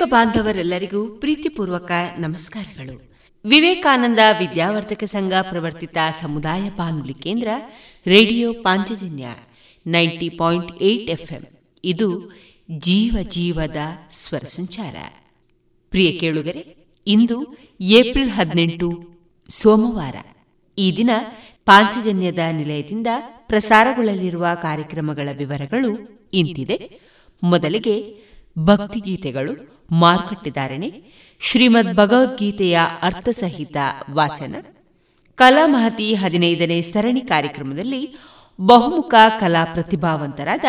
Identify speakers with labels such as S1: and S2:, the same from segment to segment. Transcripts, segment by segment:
S1: ಕೇಳುಗ ಬಾಂಧವರೆಲ್ಲರಿಗೂ ಪ್ರೀತಿಪೂರ್ವಕ ನಮಸ್ಕಾರಗಳು. ವಿವೇಕಾನಂದ ವಿದ್ಯಾವರ್ಧಕ ಸಂಘ ಪ್ರವರ್ತಿತ ಸಮುದಾಯ ಬಾನುಲಿ ಕೇಂದ್ರ radio Panchajanya ninety point eight FM. ಇದು ಜೀವ ಜೀವದ ಸ್ವರ ಸಂಚಾರ. ಪ್ರಿಯ ಕೇಳುಗರೆ, ಇಂದು ಏಪ್ರಿಲ್ ಹದಿನೆಂಟು, ಸೋಮವಾರ. ಈ ದಿನ ಪಾಂಚಜನ್ಯದ ನಿಲಯದಿಂದ ಪ್ರಸಾರಗೊಳ್ಳಲಿರುವ ಕಾರ್ಯಕ್ರಮಗಳ ವಿವರಗಳು ಇಂತಿದೆ. ಮೊದಲಿಗೆ ಭಕ್ತಿಗೀತೆಗಳು ಮಾರುಕಟ್ಟೆದಾರಣೆ, ಶ್ರೀಮದ್ ಭಗವದ್ಗೀತೆಯ ಅರ್ಥಸಹಿತ ವಾಚನ, ಕಲಾ ಮಹತಿ ಹದಿನೈದನೇ ಸರಣಿ ಕಾರ್ಯಕ್ರಮದಲ್ಲಿ ಬಹುಮುಖ ಕಲಾ ಪ್ರತಿಭಾವಂತರಾದ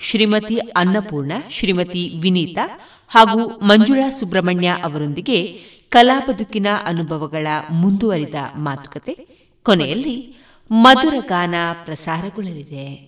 S1: ಶ್ರೀಮತಿ ಅನ್ನಪೂರ್ಣ, ಶ್ರೀಮತಿ ವಿನೀತಾ ಹಾಗೂ ಮಂಜುಳಾ ಸುಬ್ರಹ್ಮಣ್ಯ ಅವರೊಂದಿಗೆ ಕಲಾ ಬದುಕಿನ ಅನುಭವಗಳ ಮುಂದುವರಿದ ಮಾತುಕತೆ, ಕೊನೆಯಲ್ಲಿ ಮಧುರ ಗಾನ ಪ್ರಸಾರಗೊಳ್ಳಲಿದೆ.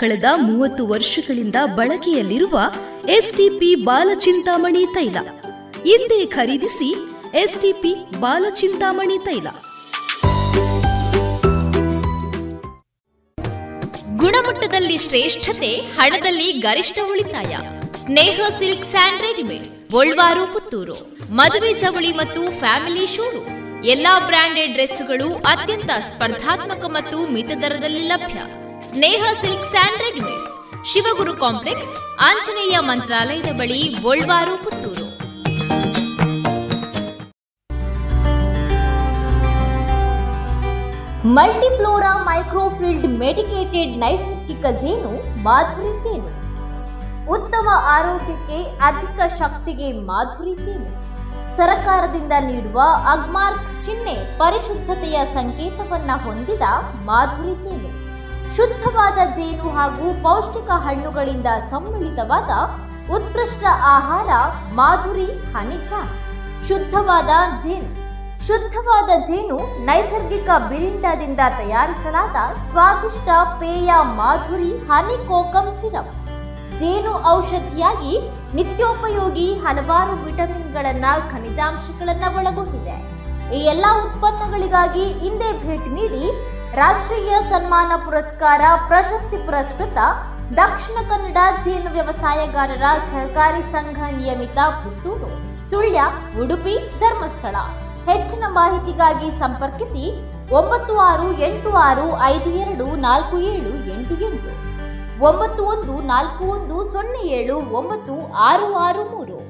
S2: ಕಳೆದ ಮೂವತ್ತು ವರ್ಷಗಳಿಂದ ಬಳಕೆಯಲ್ಲಿರುವ ಎಸ್ಟಿಪಿ ಬಾಲಚಿಂತಾಮಣಿ ತೈಲ. ಹಿಂದೆ ಖರೀದಿಸಿ ಎಸ್ಟಿಪಿ ಬಾಲಚಿಂತಾಮಣಿ ತೈಲ.
S3: ಗುಣಮಟ್ಟದಲ್ಲಿ ಶ್ರೇಷ್ಠತೆ, ಹಣದಲ್ಲಿ ಗರಿಷ್ಠ ಉಳಿತಾಯ. Sneha silk and readymades, Golwar, Puttur. ಮದುವೆ ಚವಳಿ ಮತ್ತು ಫ್ಯಾಮಿಲಿ ಶೋರೂಮ್. ಎಲ್ಲಾ ಬ್ರಾಂಡೆಡ್ ಡ್ರೆಸ್ಗಳು ಅತ್ಯಂತ ಸ್ಪರ್ಧಾತ್ಮಕ ಮತ್ತು ಮಿತ ದರದಲ್ಲಿ ಲಭ್ಯ. Sneha silk and readymades Shivaguru complex, Anjaneya ಮಂತ್ರಾಲಯದ ಬಳಿ Golwaru, Puttur. Multiflora microfiltered medicated ನೈಸರ್ಗಿಕ ಜೇನು, ಮಾಧುರಿ ಜೇನು. ಉತ್ತಮ ಆರೋಗ್ಯಕ್ಕೆ ಅಧಿಕ ಶಕ್ತಿಗೆ ಮಾಧುರಿ ಜೇನು. ಸರಕಾರದಿಂದ ನೀಡುವ ಅಗ್ಮಾರ್ಕ್ ಚಿಹ್ನೆ ಪರಿಶುದ್ಧತೆಯ ಸಂಕೇತವನ್ನ ಹೊಂದಿದ ಮಾಧುರಿ ಜೇನು. ಶುದ್ಧವಾದ ಜೇನು ಹಾಗೂ ಪೌಷ್ಟಿಕ ಹಣ್ಣುಗಳಿಂದ ಸಮ್ಮಿಳಿತವಾದ ಉತ್ಕೃಷ್ಟ ಆಹಾರ ಮಾಧುರಿ ಹನಿಜ ಶುದ್ಧವಾದ ಜೇನು. ಶುದ್ಧವಾದ ಜೇನು ನೈಸರ್ಗಿಕ ಬಿರಿಂಡದಿಂದ ತಯಾರಿಸಲಾದ ಸ್ವಾದಿಷ್ಟ ಪೇಯ ಮಾಧುರಿ ಹನಿ ಕೋಕಂ ಸಿರಪ್. ಜೇನು ಔಷಧಿಯಾಗಿ ನಿತ್ಯೋಪಯೋಗಿ ಹಲವಾರು ವಿಟಮಿನ್ಗಳನ್ನ, ಖನಿಜಾಂಶಗಳನ್ನ ಒಳಗೊಂಡಿದೆ. ಈ ಎಲ್ಲ ಉತ್ಪನ್ನಗಳಿಗಾಗಿ ಹಿಂದೆ ಭೇಟಿ ನೀಡಿ ರಾಷ್ಟ್ರೀಯ ಸನ್ಮಾನ ಪುರಸ್ಕಾರ ಪ್ರಶಸ್ತಿ ಪುರಸ್ಕೃತ ದಕ್ಷಿಣ ಕನ್ನಡ ಜೇನು ವ್ಯವಸಾಯಗಾರರ ಸಹಕಾರಿ ಸಂಘ ನಿಯಮಿತ ಪುತ್ತೂರು, ಸುಳ್ಯ, ಉಡುಪಿ, ಧರ್ಮಸ್ಥಳ. ಹೆಚ್ಚಿನ ಮಾಹಿತಿಗಾಗಿ ಸಂಪರ್ಕಿಸಿ ಒಂಬತ್ತು ಆರು ಎಂಟು ಆರು ಐದು ಎರಡು ನಾಲ್ಕು ಏಳು ಎಂಟು ಎಂಟು. ಒಂಬತ್ತು ಒಂದು ನಾಲ್ಕು ಒಂದು ಸೊನ್ನೆ ಏಳು ಒಂಬತ್ತು ಆರು ಆರು ಮೂರು.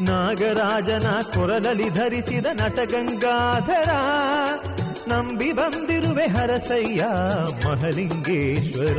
S4: ನಾಗರಾಜನ ಕೊರಲಲ್ಲಿ ಧರಿಸಿದ ನಟಗಂಗಾಧರ ನಂಬಿ ಬಂದಿರುವೆ ಹರಸಯ್ಯ ಮಹಲಿಂಗೇಶ್ವರ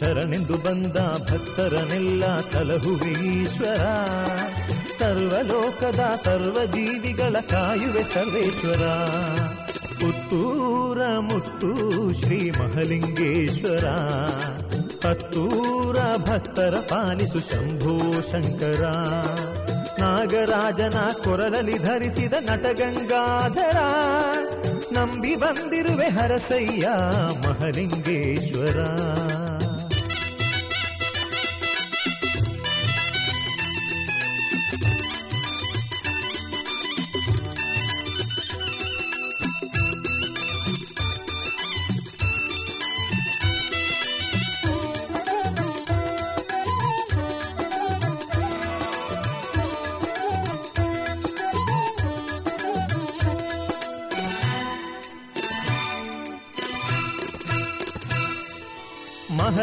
S4: ಶರಣೆಂದು ಬಂದ ಭಕ್ತರನೆಲ್ಲ ಕಲಹುವೆ ಈಶ್ವರ ಸರ್ವಲೋಕದ ಸರ್ವಜೀವಿಗಳ ಕಾಯುವೆ ಸರ್ವೇಶ್ವರ. ಪುತ್ತೂರ ಮುತ್ತು ಶ್ರೀ ಮಹಲಿಂಗೇಶ್ವರ. ಹತ್ತೂರ ಭಕ್ತರ ಪಾಲಿಸು ಶಂಭೋ ಶಂಕರ. ನಾಗರಾಜನ ಕೊರಲಲ್ಲಿ ಧರಿಸಿದ ನಟಗಂಗಾಧರ. ನಂಬಿ ಬಂದಿರುವೆ ಹರಸಯ್ಯ ಮಹಲಿಂಗೇಶ್ವರ.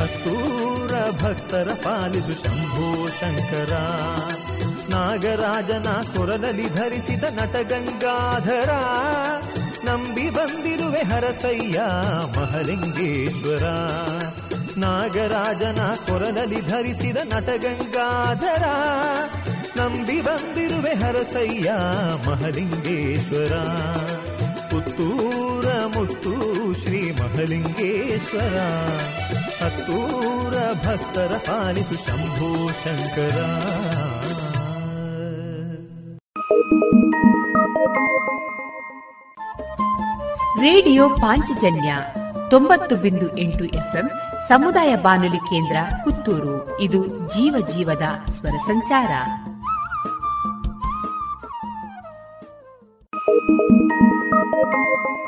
S4: ಹತ್ತೂರ ಭಕ್ತರ ಪಾಲಿಸು ಶಂಭೋ ಶಂಕರ. ನಾಗರಾಜನ ಕೊರಲಲ್ಲಿ ಧರಿಸಿದ ನಟಗಂಗಾಧರ ನಂಬಿ ಬಂದಿರುವೆ ಹರಸಯ್ಯ ಮಹಲಿಂಗೇಶ್ವರ. ನಾಗರಾಜನ ಕೊರಲಲ್ಲಿ ಧರಿಸಿದ ನಟಗಂಗಾಧರ ನಂಬಿ ಬಂದಿರುವೆ ಹರಸಯ್ಯ ಮಹಲಿಂಗೇಶ್ವರ. ಪುತ್ತೂರ ಮುತ್ತು ಶ್ರೀ ಮಹಲಿಂಗೇಶ್ವರ. ಹತ್ತೂರ ಭಕ್ತರ ಪಾಲಿಸು ಶಂಭೋ ಶಂಕರ.
S1: ರೇಡಿಯೋ ಪಾಂಚಜನ್ಯ ತೊಂಬತ್ತು ಬಿಂದು ಎಂಟು ಎಫ್ಎಂ ಸಮುದಾಯ ಬಾನುಲಿ ಕೇಂದ್ರ ಪುತ್ತೂರು. ಇದು ಜೀವ ಜೀವದ ಸ್ವರ ಸಂಚಾರ. Thank you.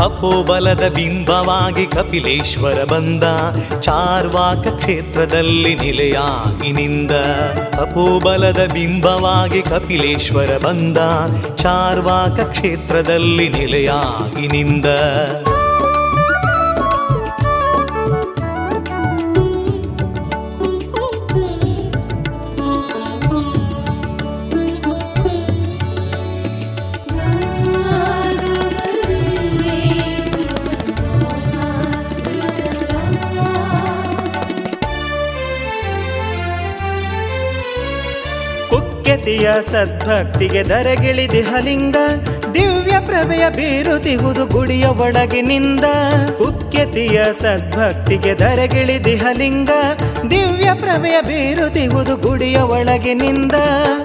S5: ತಪೋಬಲದ ಬಿಂಬವಾಗಿ ಕಪಿಲೇಶ್ವರ ಬಂದ. ಚಾರ್ವಾಕ ಕ್ಷೇತ್ರದಲ್ಲಿ ನಿಲೆಯಾಗಿ ನಿಂದ ಅಪೋಬಲದ ಬಿಂಬವಾಗಿ ಕಪಿಲೇಶ್ವರ ಬಂದ. ಚಾರ್ವಾಕ ಕ್ಷೇತ್ರದಲ್ಲಿ ನಿಲೆಯಾಗಿ ನಿಂದ
S6: ಸದ್ಭಕ್ತಿಗೆ ದರಗಿಳಿದಿಹಲಿಂಗ ದಿವ್ಯ ಪ್ರಭೆಯ ಬೀರುತಿಹುದು ಗುಡಿಯ ಒಳಗಿನಿಂದ. ಉಕ್ಕೆತಿಯ ಸದ್ಭಕ್ತಿಗೆ ದರಗಿಳಿದಿಹಲಿಂಗ ದಿವ್ಯ ಪ್ರಭೆಯ ಬೀರುತಿಹುದು ಗುಡಿಯ ಒಳಗಿನಿಂದ.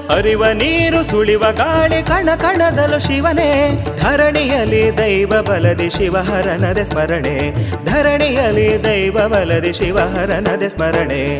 S6: ಅರಿವ ನೀರು ಸುಳಿವ ಗಾಳಿ ಕಣ ಕಣದಲು ಶಿವನೇ, ಧರಣಿಯಲ್ಲಿ ದೈವ ಬಲದಿ ಶಿವಹರನದೆ ಸ್ಮರಣೆ. ಧರಣಿಯಲ್ಲಿ ದೈವ ಬಲದಿ ಶಿವಹರನದೆ ಸ್ಮರಣೆ.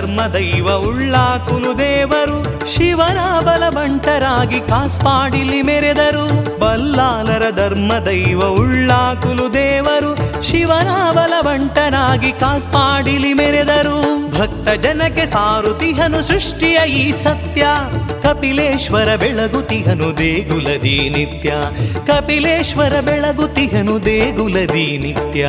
S5: ಬಲ್ಲಾಳರ ಧರ್ಮ ದೈವ ಉಳ್ಳ ಕುಲುದೇವರು ಶಿವನ ಬಲವಂಟರಾಗಿ ಕಾಸ್ಪಾಡಿಲಿ ಮೆರೆದರು. ಬಲ್ಲಾಲರ ಧರ್ಮ ದೈವ ಉಳ್ಳ ಕುಲುದೇವರು ಶಿವನ ಬಲವಂಟನಾಗಿ ಕಾಸ್ಪಾಡಿಲಿ ಮೆರೆದರು. ಭಕ್ತ ಜನಕ್ಕೆ ಸಾರುತಿಹನು ಸೃಷ್ಟಿಯ ಈ ಸತ್ಯ. ಕಪಿಲೇಶ್ವರ ಬೆಳಗುತಿಹನು ದೇಗುಲದಿ ನಿತ್ಯ. ಕಪಿಲೇಶ್ವರ ಬೆಳಗುತಿಹನು ದೇಗುಲದಿ ನಿತ್ಯ.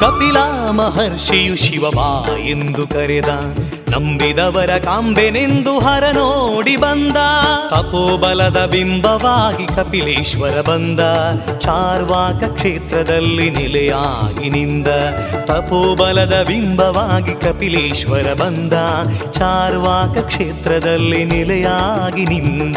S5: ಕಪಿಲ ಮಹರ್ಷಿಯು ಶಿವಬಾ ಎಂದು ಕರೆದ. ನಂಬಿದವರ ಕಾಂಬೆನೆಂದು ಹರ ನೋಡಿ ಬಂದ. ತಪೋಬಲದ ಬಿಂಬವಾಗಿ ಕಪಿಲೇಶ್ವರ ಬಂದ. ಚಾರ್ವಾಕ ಕ್ಷೇತ್ರದಲ್ಲಿ ನೆಲೆಯಾಗಿ ನಿಂದ. ತಪೋಬಲದ ಬಿಂಬವಾಗಿ ಕಪಿಲೇಶ್ವರ ಬಂದ. ಚಾರ್ವಾಕ ಕ್ಷೇತ್ರದಲ್ಲಿ ನೆಲೆಯಾಗಿ ನಿಂದ.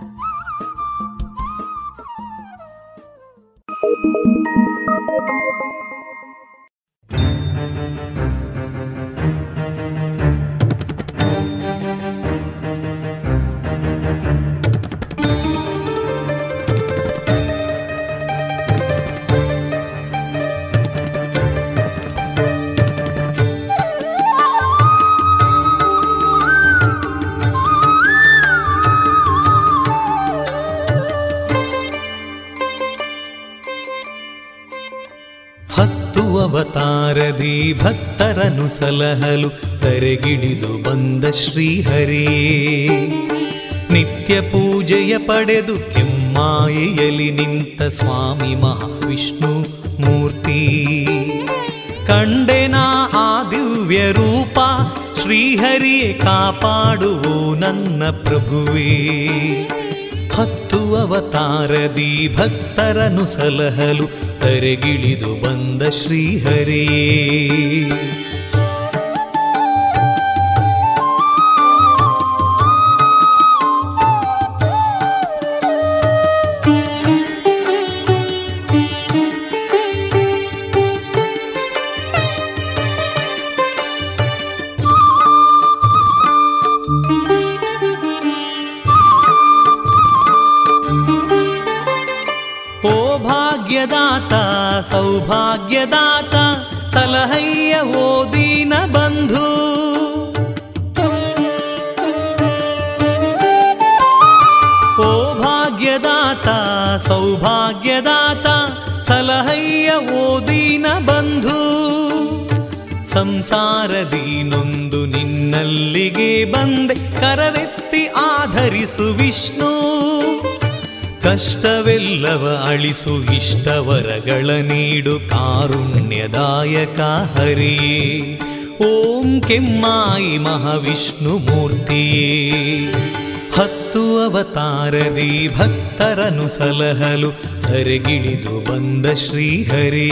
S5: ಅವತಾರದಿ ಭಕ್ತರನು ಸಲಹಲು ಕರೆಗಿಡಿದು ಬಂದ ಶ್ರೀಹರಿ. ನಿತ್ಯ ಪೂಜೆಯ ಪಡೆದು ಕೆಮ್ಮಾಯೆಯಲ್ಲಿ ನಿಂತ ಸ್ವಾಮಿ ಮಹಾವಿಷ್ಣು ಮೂರ್ತಿ. ಕಂಡೆನಾ ಆ ದಿವ್ಯ ರೂಪ ಶ್ರೀಹರಿಯೇ ಕಾಪಾಡುವು ನನ್ನ ಪ್ರಭುವೇ. ಅವತಾರದಿ ಭಕ್ತರನು ಸಲಹಲು ತರೆಗಿಳಿದು ಬಂದ ಶ್ರೀಹರಿಯೇ ಸೌಭಾಗ್ಯದಾತ ಸಲಹಯ್ಯ ಓದಿನ ಬಂಧು. ಓ ಭಾಗ್ಯದಾತ, ಸೌಭಾಗ್ಯದಾತ ಸಲಹಯ್ಯ ಓದಿನ ಬಂಧು. ಸಂಸಾರದೀನೊಂದು ನಿನ್ನಲ್ಲಿಗೆ ಬಂದೆ, ಕರವೆತ್ತಿ ಆಧರಿಸು ವಿಷ್ಣು. ಕಷ್ಟವೆಲ್ಲವ ಅಳಿಸು ಇಷ್ಟವರಗಳ ನೀಡು ಕಾರುಣ್ಯದಾಯಕ ಹರಿ. ಓಂ ಕೆಮ್ಮಾಯಿ ಮಹಾವಿಷ್ಣು ಮೂರ್ತಿಯೇ. ಹತ್ತು ಅವತಾರದಿ ಭಕ್ತರನು ಸಲಹಲು ಹರಿಗಿಳಿದು ಬಂದ ಶ್ರೀಹರಿ.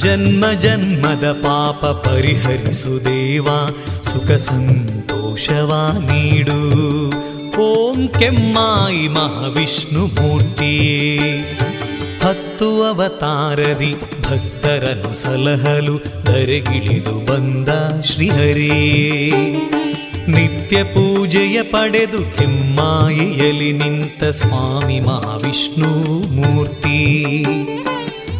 S5: ಜನ್ಮ ಜನ್ಮದ ಪಾಪ ಪರಿಹರಿಸು ದೇವ, ಸುಖ ಸಂತೋಷವ ನೀಡು. ಓಂ ಕೆಮ್ಮಾಯಿ ಮಹಾವಿಷ್ಣು ಮೂರ್ತಿಯೇ. ಹತ್ತು ಅವತಾರದಿ ಭಕ್ತರನ್ನು ಸಲಹಲು ಧರೆಗಿಳಿದು ಬಂದ ಶ್ರೀಹರೇ ನಿತ್ಯ ಪೂಜೆಯ ಪಡೆದು ಕೆಮ್ಮಾಯಿಯಲ್ಲಿ ನಿಂತ ಸ್ವಾಮಿ ಮಹಾವಿಷ್ಣು ಮೂರ್ತಿ.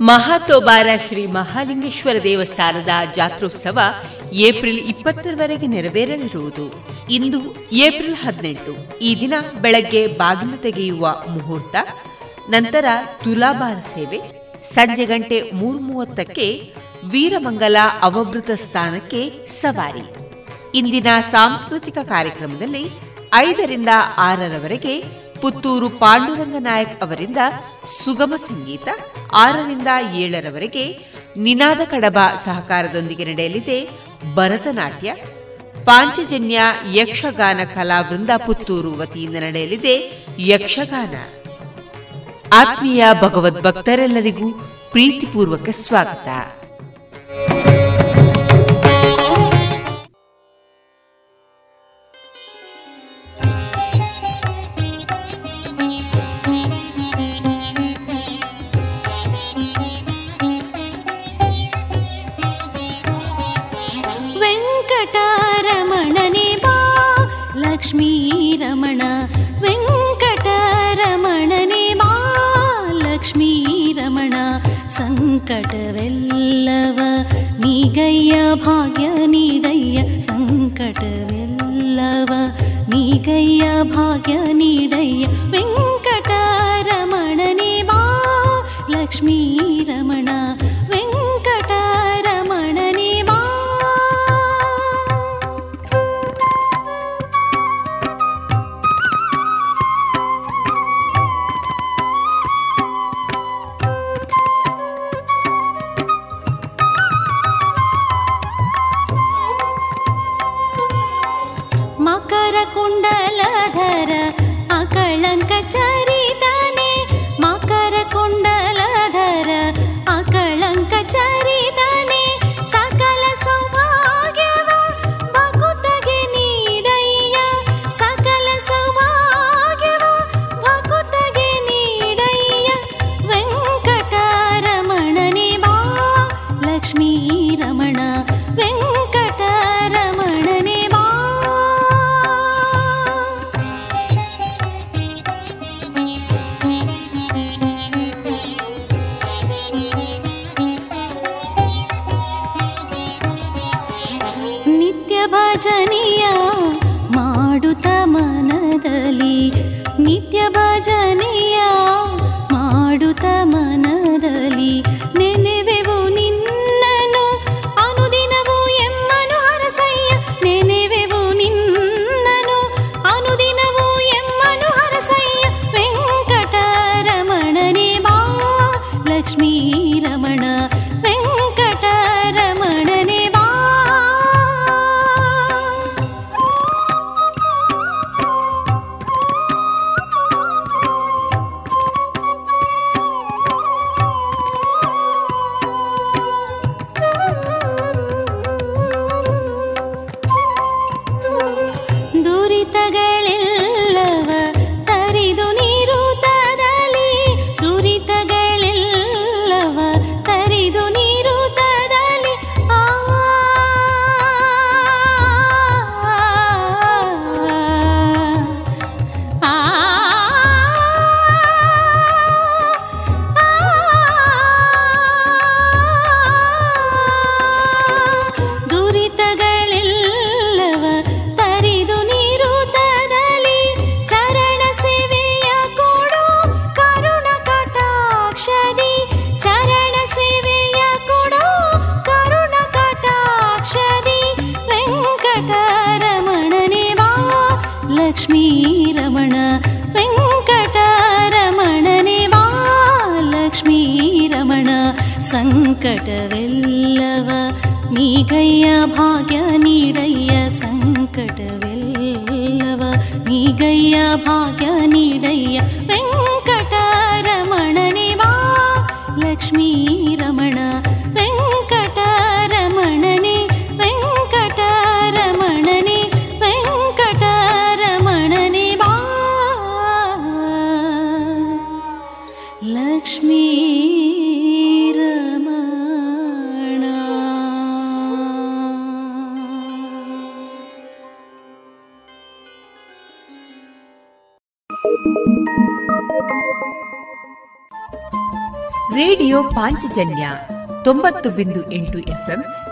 S1: ಮಹಾತೋಬಾರ ಶ್ರೀ ಮಹಾಲಿಂಗೇಶ್ವರ ದೇವಸ್ಥಾನದ ಜಾತ್ರೋತ್ಸವ ಏಪ್ರಿಲ್ ಇಪ್ಪತ್ತರವರೆಗೆ ನೆರವೇರಲಿರುವುದು. ಇಂದು ಏಪ್ರಿಲ್ ಹದಿನೆಂಟು. ಈ ದಿನ ಬೆಳಗ್ಗೆ ಬಾಗಿಲು ತೆಗೆಯುವ ಮುಹೂರ್ತ, ನಂತರ ತುಲಾಭಾರ ಸೇವೆ, ಸಂಜೆ ಗಂಟೆ ಮೂರು ಮೂವತ್ತಕ್ಕೆ ವೀರಮಂಗಲ ಅವಭೃತ ಸ್ಥಾನಕ್ಕೆ ಸವಾರಿ. ಇಂದಿನ ಸಾಂಸ್ಕೃತಿಕ ಕಾರ್ಯಕ್ರಮದಲ್ಲಿ ಐದರಿಂದ ಆರರವರೆಗೆ ಪುತ್ತೂರು ಪಾಂಡುರಂಗ ನಾಯಕ್ ಅವರಿಂದ ಸುಗಮ ಸಂಗೀತ, ಆರರಿಂದ ಏಳರವರೆಗೆ ನಿನಾದ ಕಡಬ ಸಹಕಾರದೊಂದಿಗೆ ನಡೆಯಲಿದೆ ಭರತನಾಟ್ಯ. ಪಾಂಚಜನ್ಯ ಯಕ್ಷಗಾನ ಕಲಾವೃಂದ ಪುತ್ತೂರು ವತಿಯಿಂದ ನಡೆಯಲಿದೆ ಯಕ್ಷಗಾನ. ಆತ್ಮೀಯ ಭಗವದ್ ಭಕ್ತರೆಲ್ಲರಿಗೂ ಪ್ರೀತಿಪೂರ್ವಕ ಸ್ವಾಗತ.
S7: क्या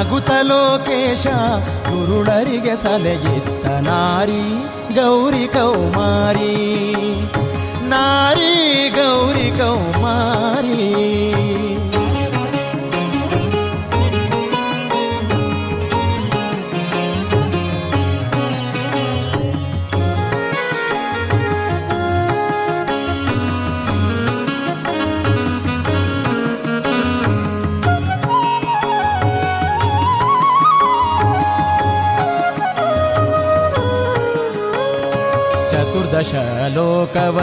S8: ನಗುತ ಲೋಕೇಶ ಗುರುಳರಿಗೆ ಸಲಹಿತ್ತ ನಾರಿ ಗೌರಿ ಕೌಮಾರಿ. ನಾರಿ ಗೌರಿ ಕೌಮಾರಿ.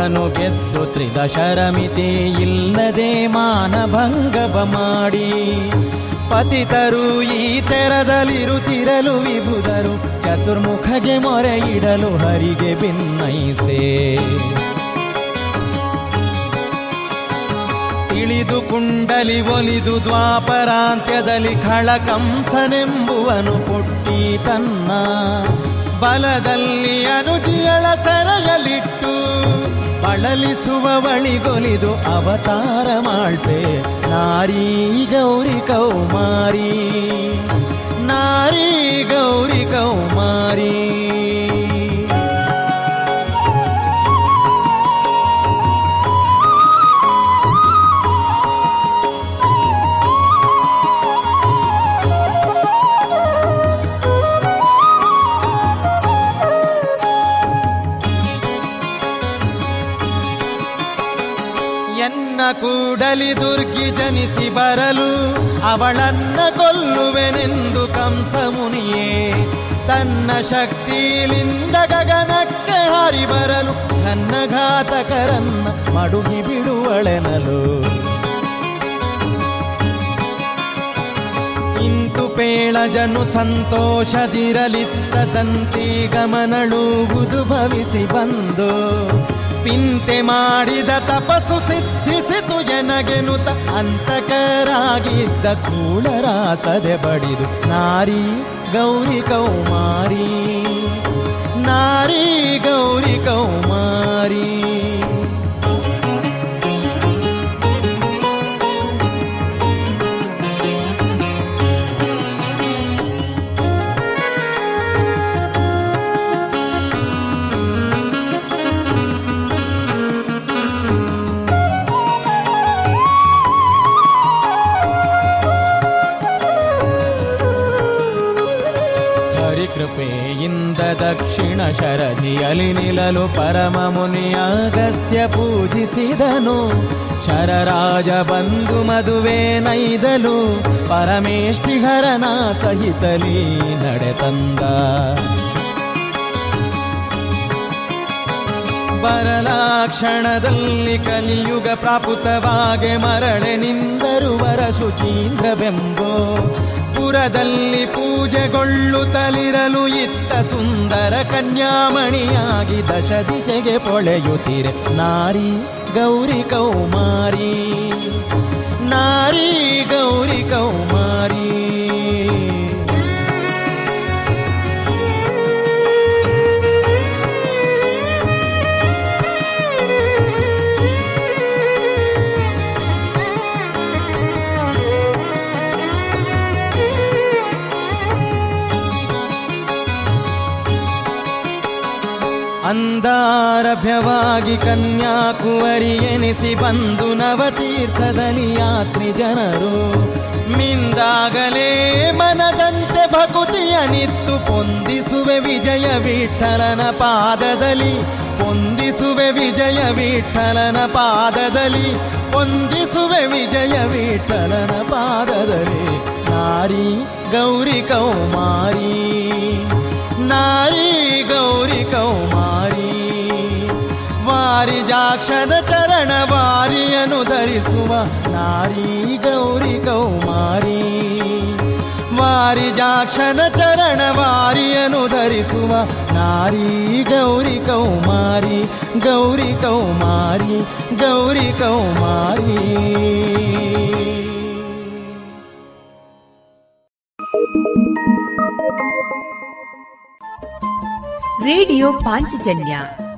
S8: ಲೋಕವನು ಗೆದ್ದು ತ್ರಿದಶರಮಿತಿ ಇಲ್ಲದೆ ಮಾನಭಂಗವ ಮಾಡಿ ಪತಿತರು ಈ ತೆರದಲ್ಲಿರುತ್ತಿರಲು ವಿಭುದರು, ಚತುರ್ಮುಖಗೆ ಮೊರೆ ಇಡಲು ಹರಿಗೆ ಭಿನ್ನೈಸೆ ಇಳಿದು ಕುಂಡಲಿ ಒಲಿದು ದ್ವಾಪರಾಂತ್ಯದಲ್ಲಿ ಖಳಕಂಸನೆಂಬುವನು ಪುಟ್ಟಿ ತನ್ನ ಬಲದಲ್ಲಿ ಅನುಜಿಯಳ ಸೆರೆಯಲಿಟ್ಟು ಕೊಲಿದು ಅವತಾರ ಮಾಡ್ತೆ ನಾರಿ ಗೌರಿ ಕೌಮಾರಿ ನಾರಿ ಗೌರಿ ಕೌಮಾರಿ. ಕೂಡಲಿ ದುರ್ಗಿ ಜನಿಸಿ ಬರಲು ಅವಳನ್ನ ಕೊಲ್ಲುವೆನೆಂದು ಕಂಸ ಮುನಿಯೇ, ತನ್ನ ಶಕ್ತಿಲಿಂದ ಗಗನಕ್ಕೆ ಹಾರಿ ಬರಲು ನನ್ನ ಘಾತಕರನ್ನ ಮಡುಗಿ ಬಿಡುವಳೆನಲು. ಇಂತು ಪೇಳಜನು ಸಂತೋಷದಿರಲಿತ್ತದಂತೆ ಗಮನಳುವುದು ಭವಿಸಿ ಬಂದು, ಪಿಂತೆ ಮಾಡಿದ ತಪಸ್ಸು ಸಿದ್ಧಿಸಿತು ಎನಗೆನುತ ಅಂತಕರಾಗಿದ್ದ ಕೂಳರಾಸದೆ ಬಡಿದು ನಾರಿ ಗೌರಿ ಕೌಮಾರಿ ನಾರಿ ಗೌರಿ ಕೌಮಾರಿ. ದಕ್ಷಿಣ ಶರದಿಯಲಿ ನಿಲಲು ಪರಮ ಮುನಿಯ ಅಗಸ್ತ್ಯ ಪೂಜಿಸಿದನು. ಶರರಾಜ ಬಂಧು ಮದುವೆ ನೈದಲು ಪರಮೇಷ್ಠಿಹರನ ಸಹಿತಲಿ ನಡೆತಂದ. ಬರಲಾಕ್ಷಣದಲ್ಲಿ ಕಲಿಯುಗ ಪ್ರಾಪುತವಾಗೆ ಮರಳೆ ನಿಂದರು ವರ ಶುಚೀಂದ್ರವೆಂಬೋ ಪುರದಲ್ಲಿ ಪೂಜೆಗೊಳ್ಳುತ್ತಲಿರಲು ಇತ್ತ ಸುಂದರ ಕನ್ಯಾಮಣಿಯಾಗಿ ದಶ ದಿಶೆಗೆ ಪೊಳೆಯುತ್ತಿರೆ. ನಾರಿ ಗೌರಿ ಕೌಮಾರಿ ನಾರಿ ಗೌರಿ ಕೌಮಾರಿ. ಅಂದಾರಭ್ಯವಾಗಿ ಕನ್ಯಾಕುವರಿ ಎನಿಸಿ ಬಂದು ನವತೀರ್ಥದಲ್ಲಿ ಯಾತ್ರಿ ಜನರು. ಮಿಂದಾಗಲೇ ಮನದಂತೆ ಭಕುತಿಯ ನಿತ್ತು ಪೊಂದಿಸುವೆ ವಿಜಯ ವಿಠಲನ ಪಾದದಲ್ಲಿ. ಪೊಂದಿಸುವೆ ವಿಜಯ ವಿಠಲನ ಪಾದದಲ್ಲಿ. ಪೊಂದಿಸುವೆ ವಿಜಯ ವಿಠಲನ ಪಾದದಲ್ಲಿ. ನಾರಿ ಗೌರಿ ಕೌಮಾರಿ, ನಾರಿ ಗೌರಿ ಕೌಮಾರಿ. ವಾರಿಜಾಕ್ಷದ ಚರಣವಾರಿಯನ್ನು ಧರಿಸುವ ನಾರಿ ಗೌರಿ ಕೌಮಾರಿ. ವಾರಿಜಾಕ್ಷನ ಚರಣವಾರಿಯನ್ನು ಧರಿಸುವ ನಾರಿ ಗೌರಿ ಕೌಮಾರಿ. ಗೌರಿ ಕೌಮಾರಿ ಗೌರಿ ಕೌಮಾರಿ.
S1: ರೇಡಿಯೋ ಪಾಂಚಜನ್ಯ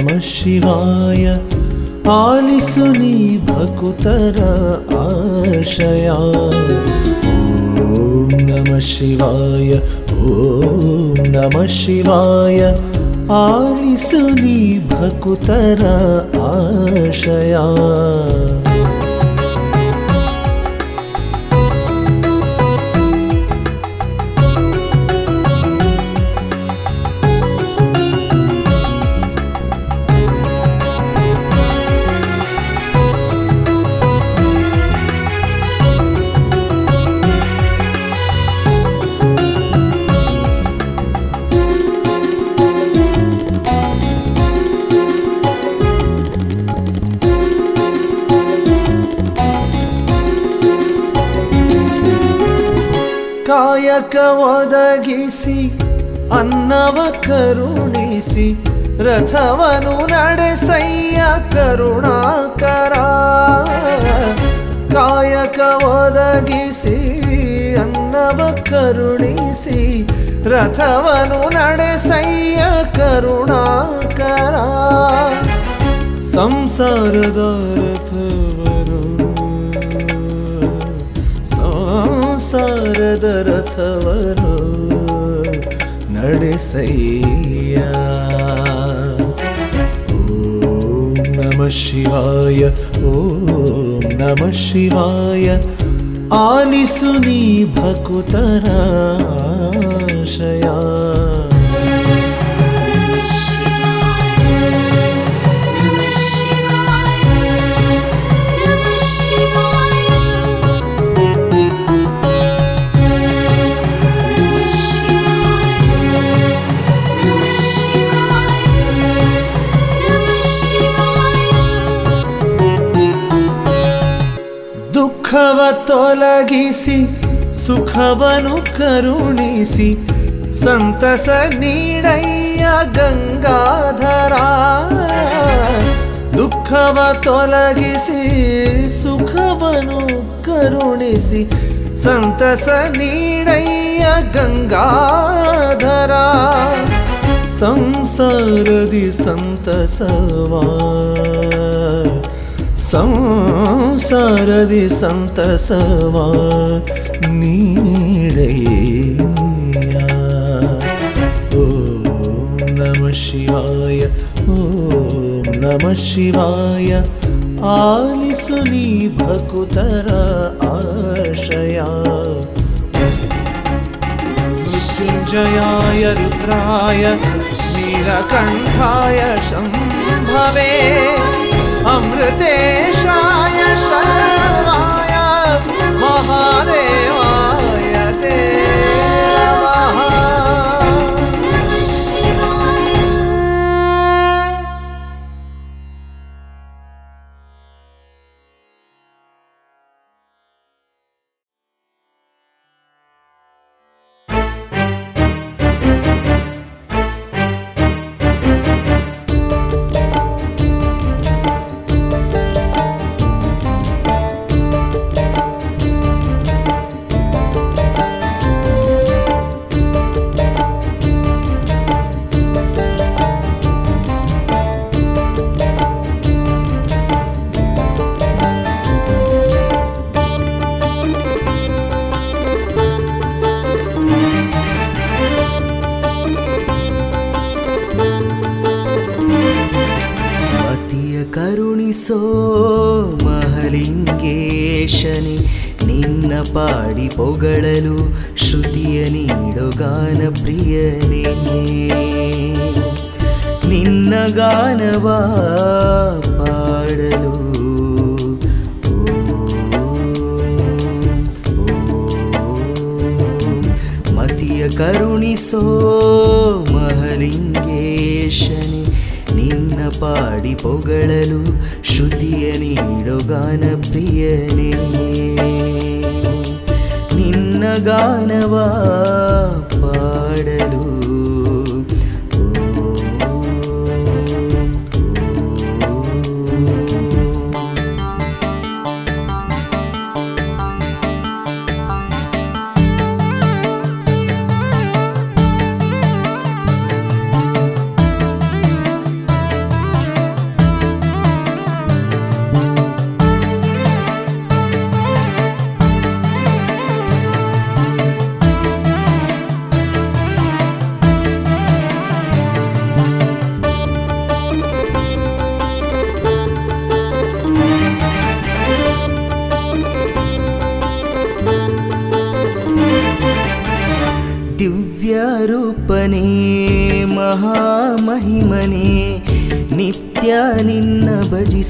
S9: नमः शिवाय। आलिसुनि भकुतर आशया। ॐ नमः शिवाय ॐ नमः शिवाय। आलिसुनि भकुतर आशया। ಆಶಯ ಒದಗಿಸಿ, ಅನ್ನವ ಕರುಣಿಸಿ, ರಥವನು ನಡೆಸಯ್ಯ ಕರುಣಾಕರ. ಕಾಯಕ ಒದಗಿಸಿ, ಅನ್ನವ ಕರುಣಿಸಿ, ರಥವನು ನಡೆಸಯ್ಯ ಕರುಣಾಕರ. ಸಂಸಾರದ ಸಂಸಾರದ ರಥವನು ನಡೆಸಯ್ಯ ಓಂ ನಮ ಶಿವಾಯ ಓಂ ನಮ ಶಿವಾಯ ಆಲಿಸು ನೀ ಭಕುತರ ಆಶಯ ತೊಲಗಿಸಿ, ಸುಖವನು ಕರುಣಿಸಿ, ಸಂತಸ ನೀಡಯ್ಯ ಗಂಗಾಧರ. ದುಃಖವ ತೊಲಗಿಸಿ, ಸುಖವನು ಕರುಣಿಸಿ, ಸಂತಸ ನೀಡಯ್ಯ ಗಂಗಾಧರ. ಸಂಸಾರದಿ ಸಂತಸವಾ. ಸಂಸಾರದಿ ಸಂತಸವಾ ನೀಡಯ್ಯ ಓಂ ನಮ ಶಿವಾಯ ಓಂ ನಮ ಶಿವಾಯ ಆಲಿಸು ನೀ ಭಕುತರ ಆಶಯ मृत्युञ्जयाय रुद्राय नीलकण्ठाय शम्भवे अमृतेशाय शर्वाय महादेवाय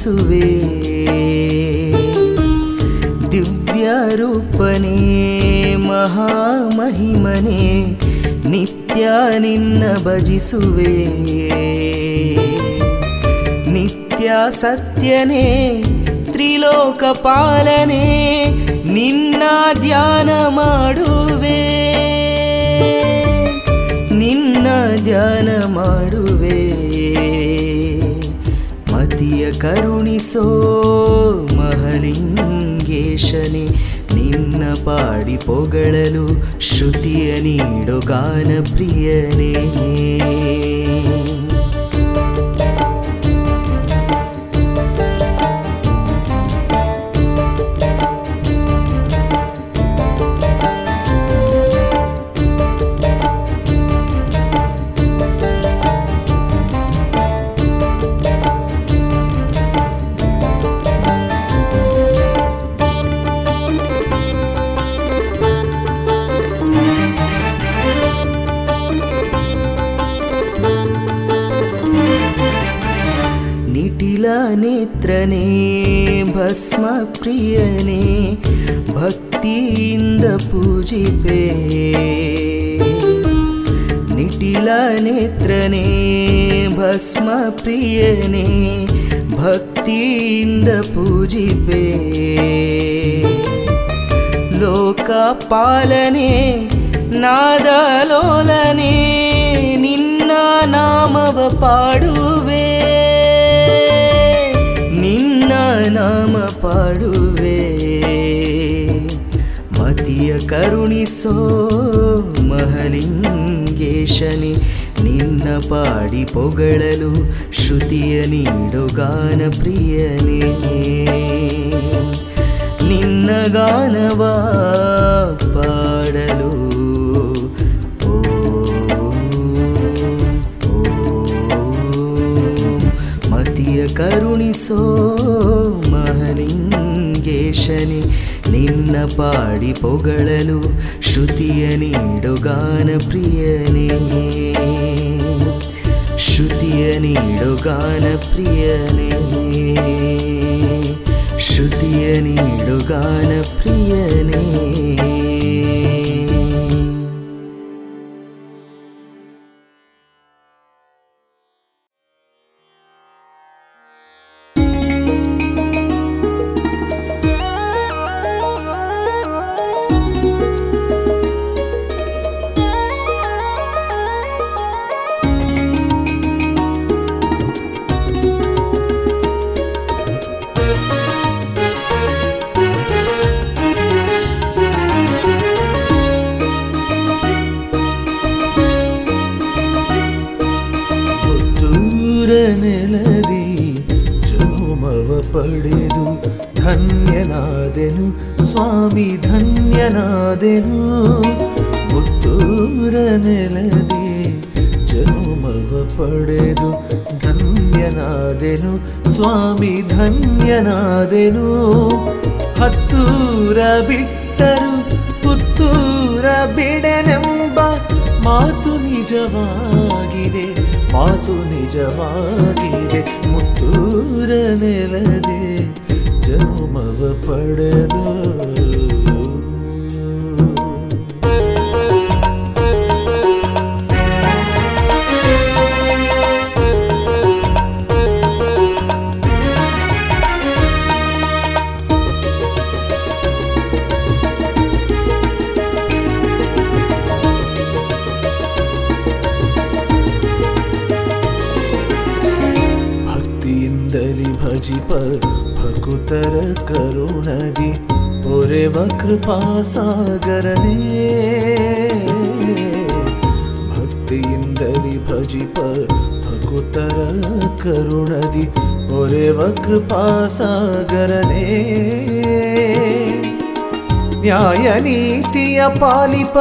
S10: ಭಜಿಸುವೆ ದಿವ್ಯ ರೂಪನೆ, ಮಹಾಮಹಿಮನೆ, ನಿತ್ಯ ನಿನ್ನ ಭಜಿಸುವೆ. ನಿತ್ಯ ಸತ್ಯನೇ, ತ್ರಿಲೋಕ ಪಾಲನೆ, ನಿನ್ನ ಧ್ಯಾನ ಮಾಡುವೆ. ನಿನ್ನ ಧ್ಯಾನ ಮಾಡುವೆ. ಕರುಣಿಸೋ ಮಹಲಿಂಗೇಶನೆ ನಿನ್ನ ಪಾಡಿ ಪೊಗಳಲು ಶ್ರುತಿಯ ನೀಡೋ ಗಾನ ಪ್ರಿಯನೇ ಪ್ರಿಯನೇ, ಭಕ್ತಿಯಿಂದ ಪೂಜಿಪೆ. ಲೋಕ ಪಾಲನೆ ನಾದಲೋಲನೆ, ನಿನ್ನ ನಾಮವ ಪಾಡುವೆ. ನಿನ್ನ ನಾಮ ಪಾಡುವೆ. ಮತಿಯ ಕರುಣಿಸೋ ಮಹಲಿಂಗೇಶನೆ, ನಿನ್ನ ಪಾಡಿ ಪೊಗಳಲು ಶ್ರುತಿಯ ನೀಡು ಗಾನ ಪ್ರಿಯನೇ. ನಿನ್ನ ಗಾನವ ಪಾಡಲು. ಓ. ಮತಿಯ ಕರುಣಿಸೋ ಮಹಲಿಂಗೇಶನಿ, ನಿನ್ನ ಪಾಡಿ ಪೊಗಳಲು ಶ್ರುತಿಯ ನೀಡು ಗಾನ ಪ್ರಿಯನೇ.
S9: गानप्रियने श्रुति नीडु ಧನ್ಯನಾದೆನು ಪುತ್ತೂರ ನೆಲದಿ, ಜನುಮವ ಪಡೆದು ಧನ್ಯನಾದೆನು, ಸ್ವಾಮಿ ಧನ್ಯನಾದೆನು. ಹತ್ತೂರ ಬಿಟ್ಟರು, ಪುತ್ತೂರ ಬಿಡನೆಂಬ ಮಾತು ನಿಜವಾಗಿದೆ ಮಾತು ನಿಜವಾಗಿದೆ. ಮುತ್ತೂರ ನೆಲದೆ, ಜನುಮವ ಪಡೆದು ಪಾಲಿಪ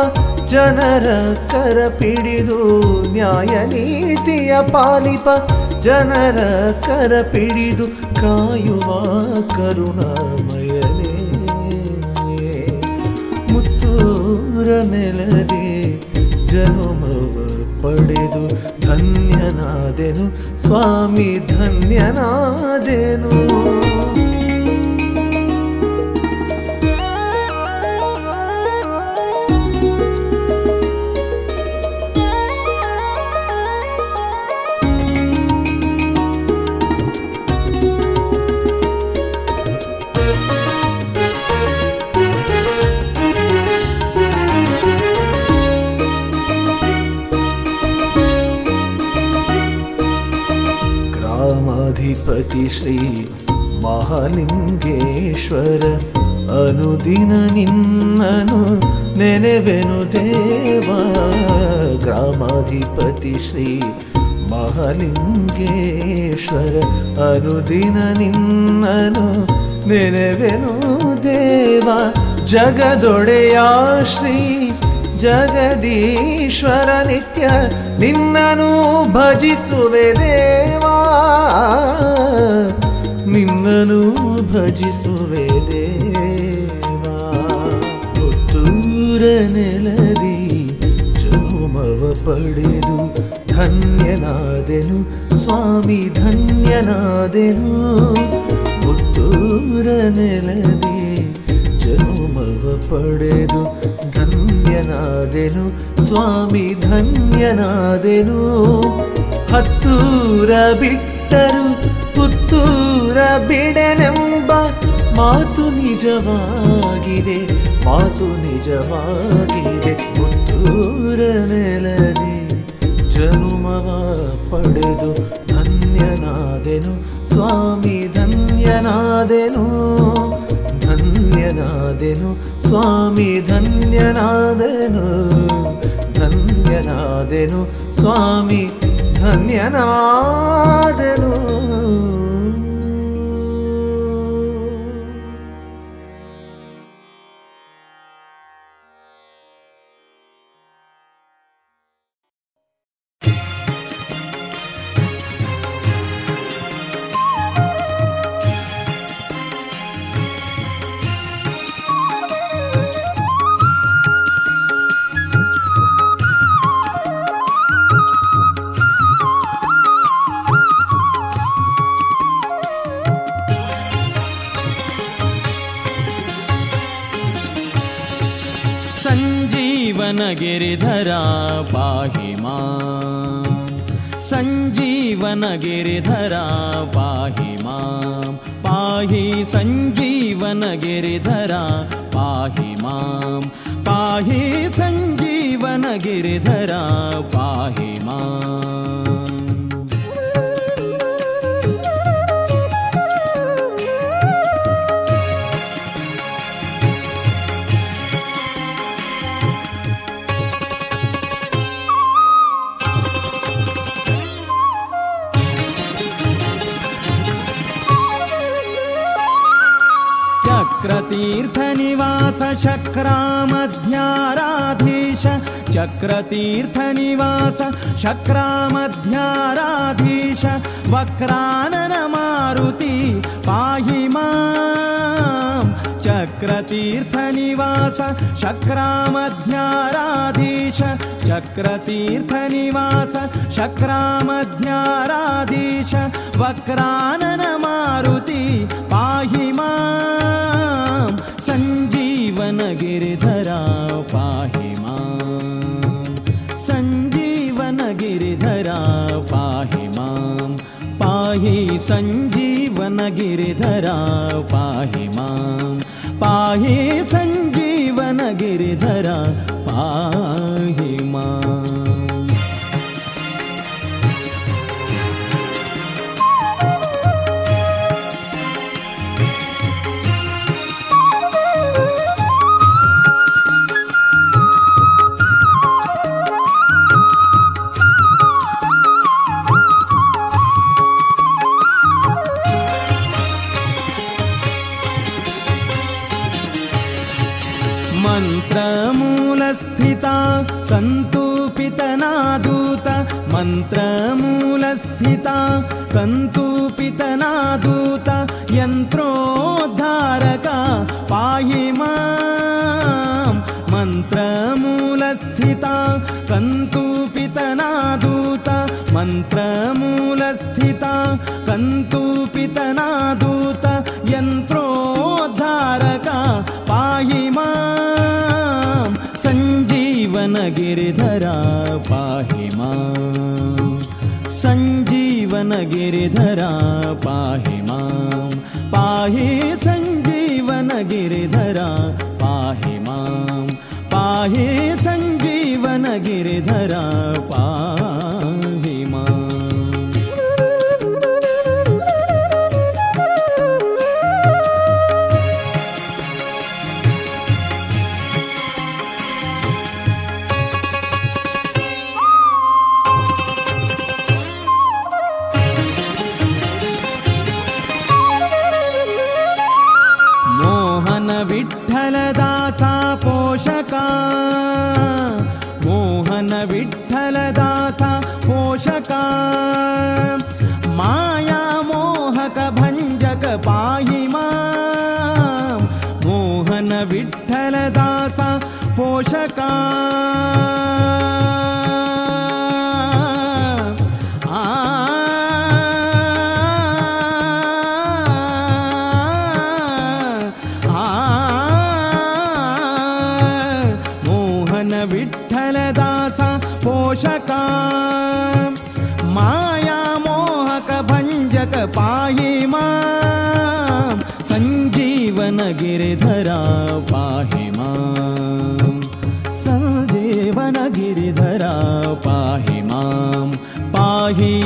S9: ಜನರ ಕರ ಪಿಡಿದು ನ್ಯಾಯ ನೀತಿಯ ಪಾಲಿಪ ಜನರ ಕರ ಪಿಡಿದು ಕಾಯುವ ಕರುಣಾಮಯನೇ. ಮುತ್ತೂರ ನೆಲದೆ ಜನುಮವ ಪಡೆದು ಧನ್ಯನಾದೆನು, ಸ್ವಾಮಿ ಧನ್ಯನಾದೆನು. ಅನುದಿನ ನಿನ್ನನು ನೆನೆವೆನು ದೇವ. ಗ್ರಾಮಾಧಿಪತಿ ಶ್ರೀ ಮಹಾಲಿಂಗೇಶ್ವರ, ಅನುದಿನ ನಿನ್ನನು ನೆನೆವೆನು ದೇವ. ಜಗದೊಡೆಯ ಶ್ರೀ ಜಗದೀಶ್ವರ, ನಿತ್ಯ ನಿನ್ನನು ಭಜಿಸುವೆ ದೇವಾ. ನಿನ್ನನು ಭಜಿಸುವೆ ದೇವಾ. ಪುತ್ತೂರ ನೆಲದಿ ಜನುಮವ ಪಡೆದು ಧನ್ಯನಾದೆನು, ಸ್ವಾಮಿ ಧನ್ಯನಾದೆನು. ಪುತ್ತೂರ ನೆಲದಿ ಜನುಮವ ಪಡೆದು ಧನ್ಯನಾದೆನು, ಸ್ವಾಮಿ ಧನ್ಯನಾದೆನು. ಹತ್ತೂರ ಬಿಟ್ಟರು ಮಾತು ನಿಜವಾಗಿದೆ ಮಾತು ನಿಜವಾಗಿದೆ. ಪುತ್ತೂರ ನೆಲದಿ ಜನುಮವ ಪಡೆದು ಧನ್ಯನಾದೆನು, ಸ್ವಾಮಿ ಧನ್ಯನಾದೆನು ಧನ್ಯನಾದೆನು, ಸ್ವಾಮಿ ಧನ್ಯನಾದೆನು ಧನ್ಯನಾದೆನು, ಸ್ವಾಮಿ ಧನ್ಯನಾದೆನು.
S8: शक्रामध्याराधीश वक्रानन मारुति पाहि मां। चक्रतीर्थनिवास शक्रामध्याराधीश चक्रतीर्थनिवास शक्रामध्याराधीश वक्रानन मारुति पाहि मां ी सञीवनगिरि धरा पाहि मां। पाहि सञीवन गिरि मन्त्रमूलस्थिता कन्तूपितनादूत यन्त्रोद्धारका पाहि मां सञ्जीवनगिरिधरा पाहि मां सञ्जीवनगिरिधरा पाहि मां पाहि सञ्जीवनगिरिधरा पाहि मां पाहि सञ्जीवनगिरिधरा पाहि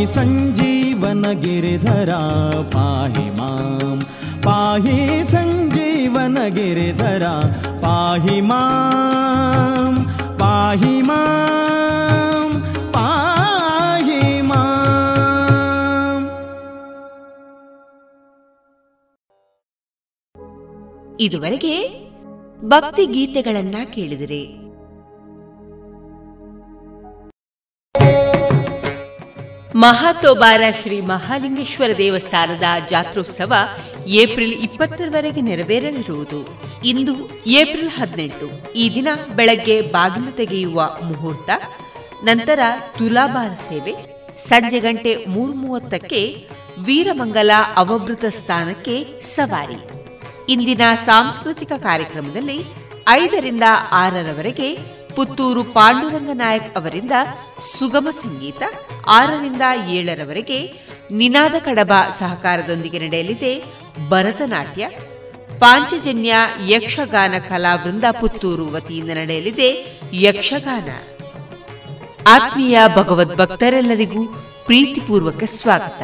S8: ಸಂಜೀವನ ಗಿರಿಧರ ಪಾಹಿ ಮಾಂ. ಪಾಹಿ ಸಂಜೀವನ ಗಿರಿಧರ ಪಾಹಿ ಮಾಂ. ಪಾಹಿ ಮಾಂ. ಪಾಹಿ ಮಾಂ.
S1: ಇದುವರೆಗೆ ಭಕ್ತಿ ಗೀತೆಗಳನ್ನ ಕೇಳಿದಿರಿ. ಮಹಾತೋಬಾರ ಶ್ರೀ ಮಹಾಲಿಂಗೇಶ್ವರ ದೇವಸ್ಥಾನದ ಜಾತ್ರೋತ್ಸವ ಏಪ್ರಿಲ್ ಇಪ್ಪತ್ತರವರೆಗೆ ನೆರವೇರಲಿರುವುದು. ಇಂದು ಏಪ್ರಿಲ್ ಹದಿನೆಂಟು. ಈ ದಿನ ಬೆಳಗ್ಗೆ ಬಾಗಿಲು ತೆಗೆಯುವ ಮುಹೂರ್ತ, ನಂತರ ತುಲಾಭಾರ ಸೇವೆ, ಸಂಜೆ ಗಂಟೆ ಮೂರು ಮೂವತ್ತಕ್ಕೆ ವೀರಮಂಗಲ ಅವಭೃತ ಸ್ಥಾನಕ್ಕೆ ಸವಾರಿ. ಇಂದಿನ ಸಾಂಸ್ಕೃತಿಕ ಕಾರ್ಯಕ್ರಮದಲ್ಲಿ ಐದರಿಂದ ಆರರವರೆಗೆ ಪುತ್ತೂರು ಪಾಂಡುರಂಗ ನಾಯಕ್ ಅವರಿಂದ ಸುಗಮ ಸಂಗೀತ, ಆರರಿಂದ ಏಳರವರೆಗೆ ನಿನಾದ ಕಡಬ ಸಹಕಾರದೊಂದಿಗೆ ನಡೆಯಲಿದೆ ಭರತನಾಟ್ಯ. ಪಾಂಚಜನ್ಯ ಯಕ್ಷಗಾನ ಕಲಾವೃಂದ ಪುತ್ತೂರು ವತಿಯಿಂದ ನಡೆಯಲಿದೆ ಯಕ್ಷಗಾನ. ಆತ್ಮೀಯ ಭಗವದ್ ಭಕ್ತರೆಲ್ಲರಿಗೂ ಪ್ರೀತಿಪೂರ್ವಕ ಸ್ವಾಗತ.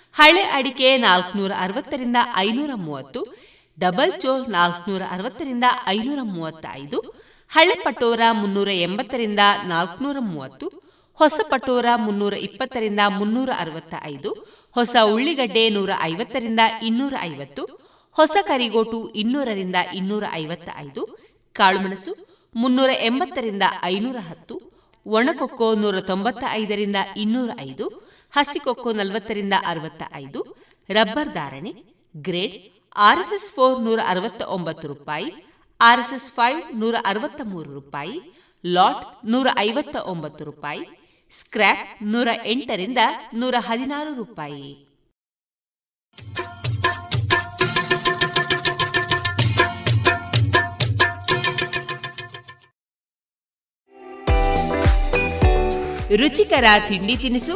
S1: ಹಳೆ ಅಡಿಕೆ ನಾಲ್ಕುನೂರ ಅರವತ್ತರಿಂದ ಐನೂರ ಮೂವತ್ತು ಡಬಲ್ ಚೋಲ್ ನಾಲ್ಕುನೂರ ಅರವತ್ತರಿಂದ ಐನೂರ ಮೂವತ್ತ ಐದು ಹಳೆ ಪಟೋರ ಮುನ್ನೂರ ಎಂಬತ್ತರಿಂದ ನಾಲ್ಕುನೂರ ಮೂವತ್ತು ಹೊಸ ಪಟೋರ ಮುನ್ನೂರ ಇಪ್ಪತ್ತರಿಂದ ಮುನ್ನೂರ ಅರವತ್ತ ಐದು ಹೊಸ ಉಳ್ಳಿಗಡ್ಡೆ ನೂರ ಐವತ್ತರಿಂದ ಇನ್ನೂರ ಐವತ್ತು ಹೊಸ ಕರಿಗೋಟು ಇನ್ನೂರರಿಂದ ಇನ್ನೂರ ಐವತ್ತ ಐದು ಕಾಳುಮೆಣಸು ಮುನ್ನೂರ ಎಂಬತ್ತರಿಂದ ಐನೂರ ಹತ್ತು ಒಣಕೊಕ್ಕೋ ನೂರ ತೊಂಬತ್ತ ಐದರಿಂದ ಇನ್ನೂರ ಐದು ಹಸಿಕೊಕ್ಕೋ ನಲವತ್ತರಿಂದ ಅರವತ್ತ ಐದು ರಬ್ಬರ್ ಧಾರಣೆ, ಗ್ರೇಡ್ ಆರ್ಎಸ್ಎಸ್ ಫೋರ್ ನೂರ ಅರವತ್ತ ಒಂಬತ್ತು ರೂಪಾಯಿ ಆರ್ಎಸ್ಎಸ್ ಫೈವ್ ನೂರ ಅರವತ್ತ ಮೂರು ರೂಪಾಯಿ, ಲಾಟ್ ನೂರ ಐವತ್ತ ಒಂಬತ್ತು ರೂಪಾಯಿ, ಸ್ಕ್ರ್ಯಾಪ್ ನೂರ ಎಂಟರಿಂದ ನೂರ ಹದಿನಾರು ರೂಪಾಯಿ. ರುಚಿಕರ ತಿಂಡಿ ತಿನಿಸು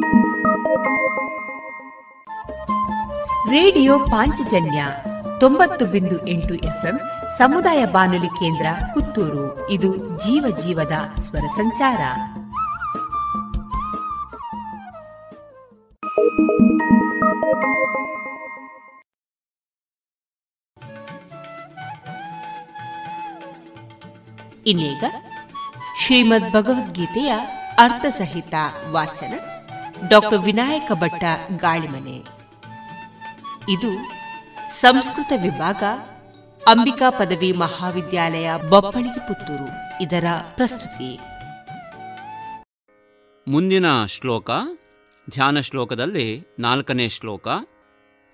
S1: ರೇಡಿಯೋ ಪಾಂಚಜನ್ಯ ತೊಂಬತ್ತು ಬಿಂದು ಎಂಟು ಎಫ್ಎಂ ಸಮುದಾಯ ಬಾನುಲಿ ಕೇಂದ್ರ ಪುತ್ತೂರು. ಇದು ಜೀವ ಜೀವದ ಸ್ವರ ಸಂಚಾರ. ಇನ್ನೀಗ ಶ್ರೀಮದ್ ಭಗವದ್ಗೀತೆಯ ಅರ್ಥಸಹಿತ ವಾಚನ ಡಾಕ್ಟರ್ ವಿನಾಯಕ ಭಟ್ಟ ಗಾಳಿಮನೆ. ಇದು ಸಂಸ್ಕೃತ ವಿಭಾಗ, ಅಂಬಿಕಾ ಪದವಿ ಮಹಾವಿದ್ಯಾಲಯ ಬೊಪ್ಪಳಿಗೆ ಪುತ್ತೂರು. ಇದರ ಪ್ರಸ್ತುತಿ.
S11: ಮುಂದಿನ ಶ್ಲೋಕ, ಧ್ಯಾನ ಶ್ಲೋಕದಲ್ಲಿ ನಾಲ್ಕನೇ ಶ್ಲೋಕ,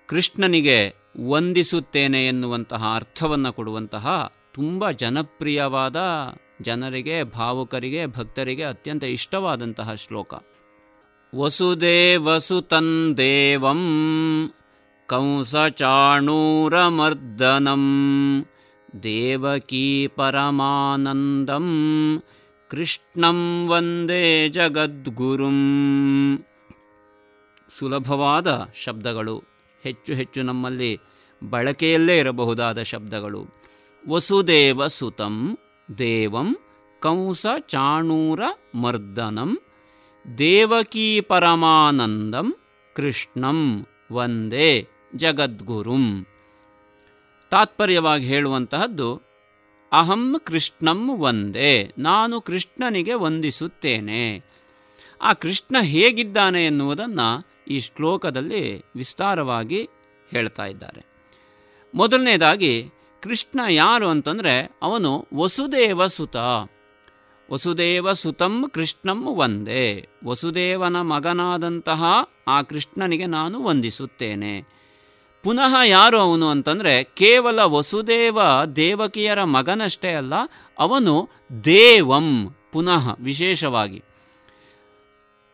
S11: ಕೃಷ್ಣನಿಗೆ ವಂದಿಸುತ್ತೇನೆ ಎನ್ನುವಂತಹ ಅರ್ಥವನ್ನು ಕೊಡುವಂತಹ ತುಂಬ ಜನಪ್ರಿಯವಾದ ಜನರಿಗೆ, ಭಾವುಕರಿಗೆ, ಭಕ್ತರಿಗೆ ಅತ್ಯಂತ ಇಷ್ಟವಾದಂತಹ ಶ್ಲೋಕ. ದೇವಂ, ಕಂಸಚಾಣೂರಮರ್ದನಂ, ದೇವಕೀ ಪರಮಾನಂದಂ, ಕೃಷ್ಣಂ ವಂದೇ ಜಗದ್ಗುರುಂ. ಸುಲಭವಾದ ಶಬ್ದಗಳು, ಹೆಚ್ಚು ಹೆಚ್ಚು ನಮ್ಮಲ್ಲಿ ಬಳಕೆಯಲ್ಲೇ ಇರಬಹುದಾದ ಶಬ್ದಗಳು. ವಸುದೇವ ಸುತಂ ದೇವಂ ಕಂಸ ಚಾಣೂರ ಮರ್ದನಂ ದೇವಕೀ ಪರಮಾನಂದಂ ಕೃಷ್ಣಂ ವಂದೇ ಜಗದ್ಗುರುಂ. ತಾತ್ಪರ್ಯವಾಗಿ ಹೇಳುವಂತಹದ್ದು, ಅಹಂ ಕೃಷ್ಣಂ ವಂದೇ, ನಾನು ಕೃಷ್ಣನಿಗೆ ವಂದಿಸುತ್ತೇನೆ. ಆ ಕೃಷ್ಣ ಹೇಗಿದ್ದಾನೆ ಎನ್ನುವುದನ್ನು ಈ ಶ್ಲೋಕದಲ್ಲಿ ವಿಸ್ತಾರವಾಗಿ ಹೇಳ್ತಾ ಇದ್ದಾರೆ. ಮೊದಲನೇದಾಗಿ, ಕೃಷ್ಣ ಯಾರು ಅಂತಂದರೆ, ಅವನು ವಸುದೇವ ಸುತ ವಸುದೇವ ಸುತಂ ಕೃಷ್ಣಂ ಒಂದೇ ವಸುದೇವನ ಮಗನಾದಂತಹ ಆ ಕೃಷ್ಣನಿಗೆ ನಾನು ವಂದಿಸುತ್ತೇನೆ. ಪುನಃ ಯಾರು ಅವನು ಅಂತಂದರೆ, ಕೇವಲ ವಸುದೇವ ದೇವಕಿಯರ ಮಗನಷ್ಟೇ ಅಲ್ಲ, ಅವನು ದೇವಂ ಪುನಃ ವಿಶೇಷವಾಗಿ.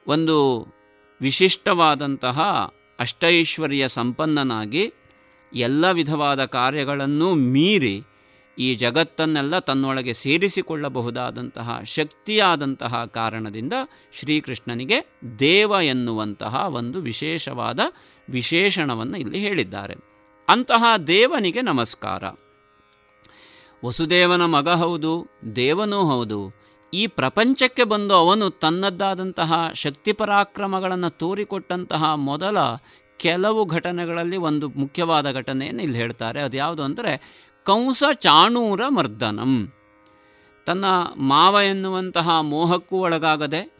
S11: ಒಂದು ವಿಶಿಷ್ಟವಾದಂತಹ ಅಷ್ಟೈಶ್ವರ್ಯ ಸಂಪನ್ನನಾಗಿ ಎಲ್ಲ ವಿಧವಾದ ಕಾರ್ಯಗಳನ್ನು ಮೀರಿ ಈ ಜಗತ್ತನ್ನೆಲ್ಲ ತನ್ನೊಳಗೆ ಸೇರಿಸಿಕೊಳ್ಳಬಹುದಾದಂತಹ ಶಕ್ತಿಯಾದಂತಹ ಕಾರಣದಿಂದ ಶ್ರೀಕೃಷ್ಣನಿಗೆ ದೇವ ಎನ್ನುವಂತಹ ಒಂದು ವಿಶೇಷವಾದ ವಿಶೇಷಣವನ್ನು ಇಲ್ಲಿ ಹೇಳಿದ್ದಾರೆ. ಅಂತಹ ದೇವನಿಗೆ ನಮಸ್ಕಾರ. ವಸುದೇವನ ಮಗ ಹೌದು, ದೇವನೂ ಹೌದು. ಈ ಪ್ರಪಂಚಕ್ಕೆ ಬಂದು ಅವನು ತನ್ನದ್ದಾದಂತಹ ಶಕ್ತಿ ಪರಾಕ್ರಮಗಳನ್ನು ತೋರಿಕೊಟ್ಟಂತಹ ಮೊದಲ ಕೆಲವು ಘಟನೆಗಳಲ್ಲಿ ಒಂದು ಮುಖ್ಯವಾದ ಘಟನೆಯನ್ನು ಇಲ್ಲಿ ಹೇಳ್ತಾರೆ. ಅದು ಯಾವುದು ಅಂದರೆ ಕಂಸ ಚಾಣೂರ ಮರ್ದನಂ. ತನ್ನ ಮಾವ ಎನ್ನುವಂತಹ ಮೋಹಕ್ಕೂ ಒಳಗಾಗದೆ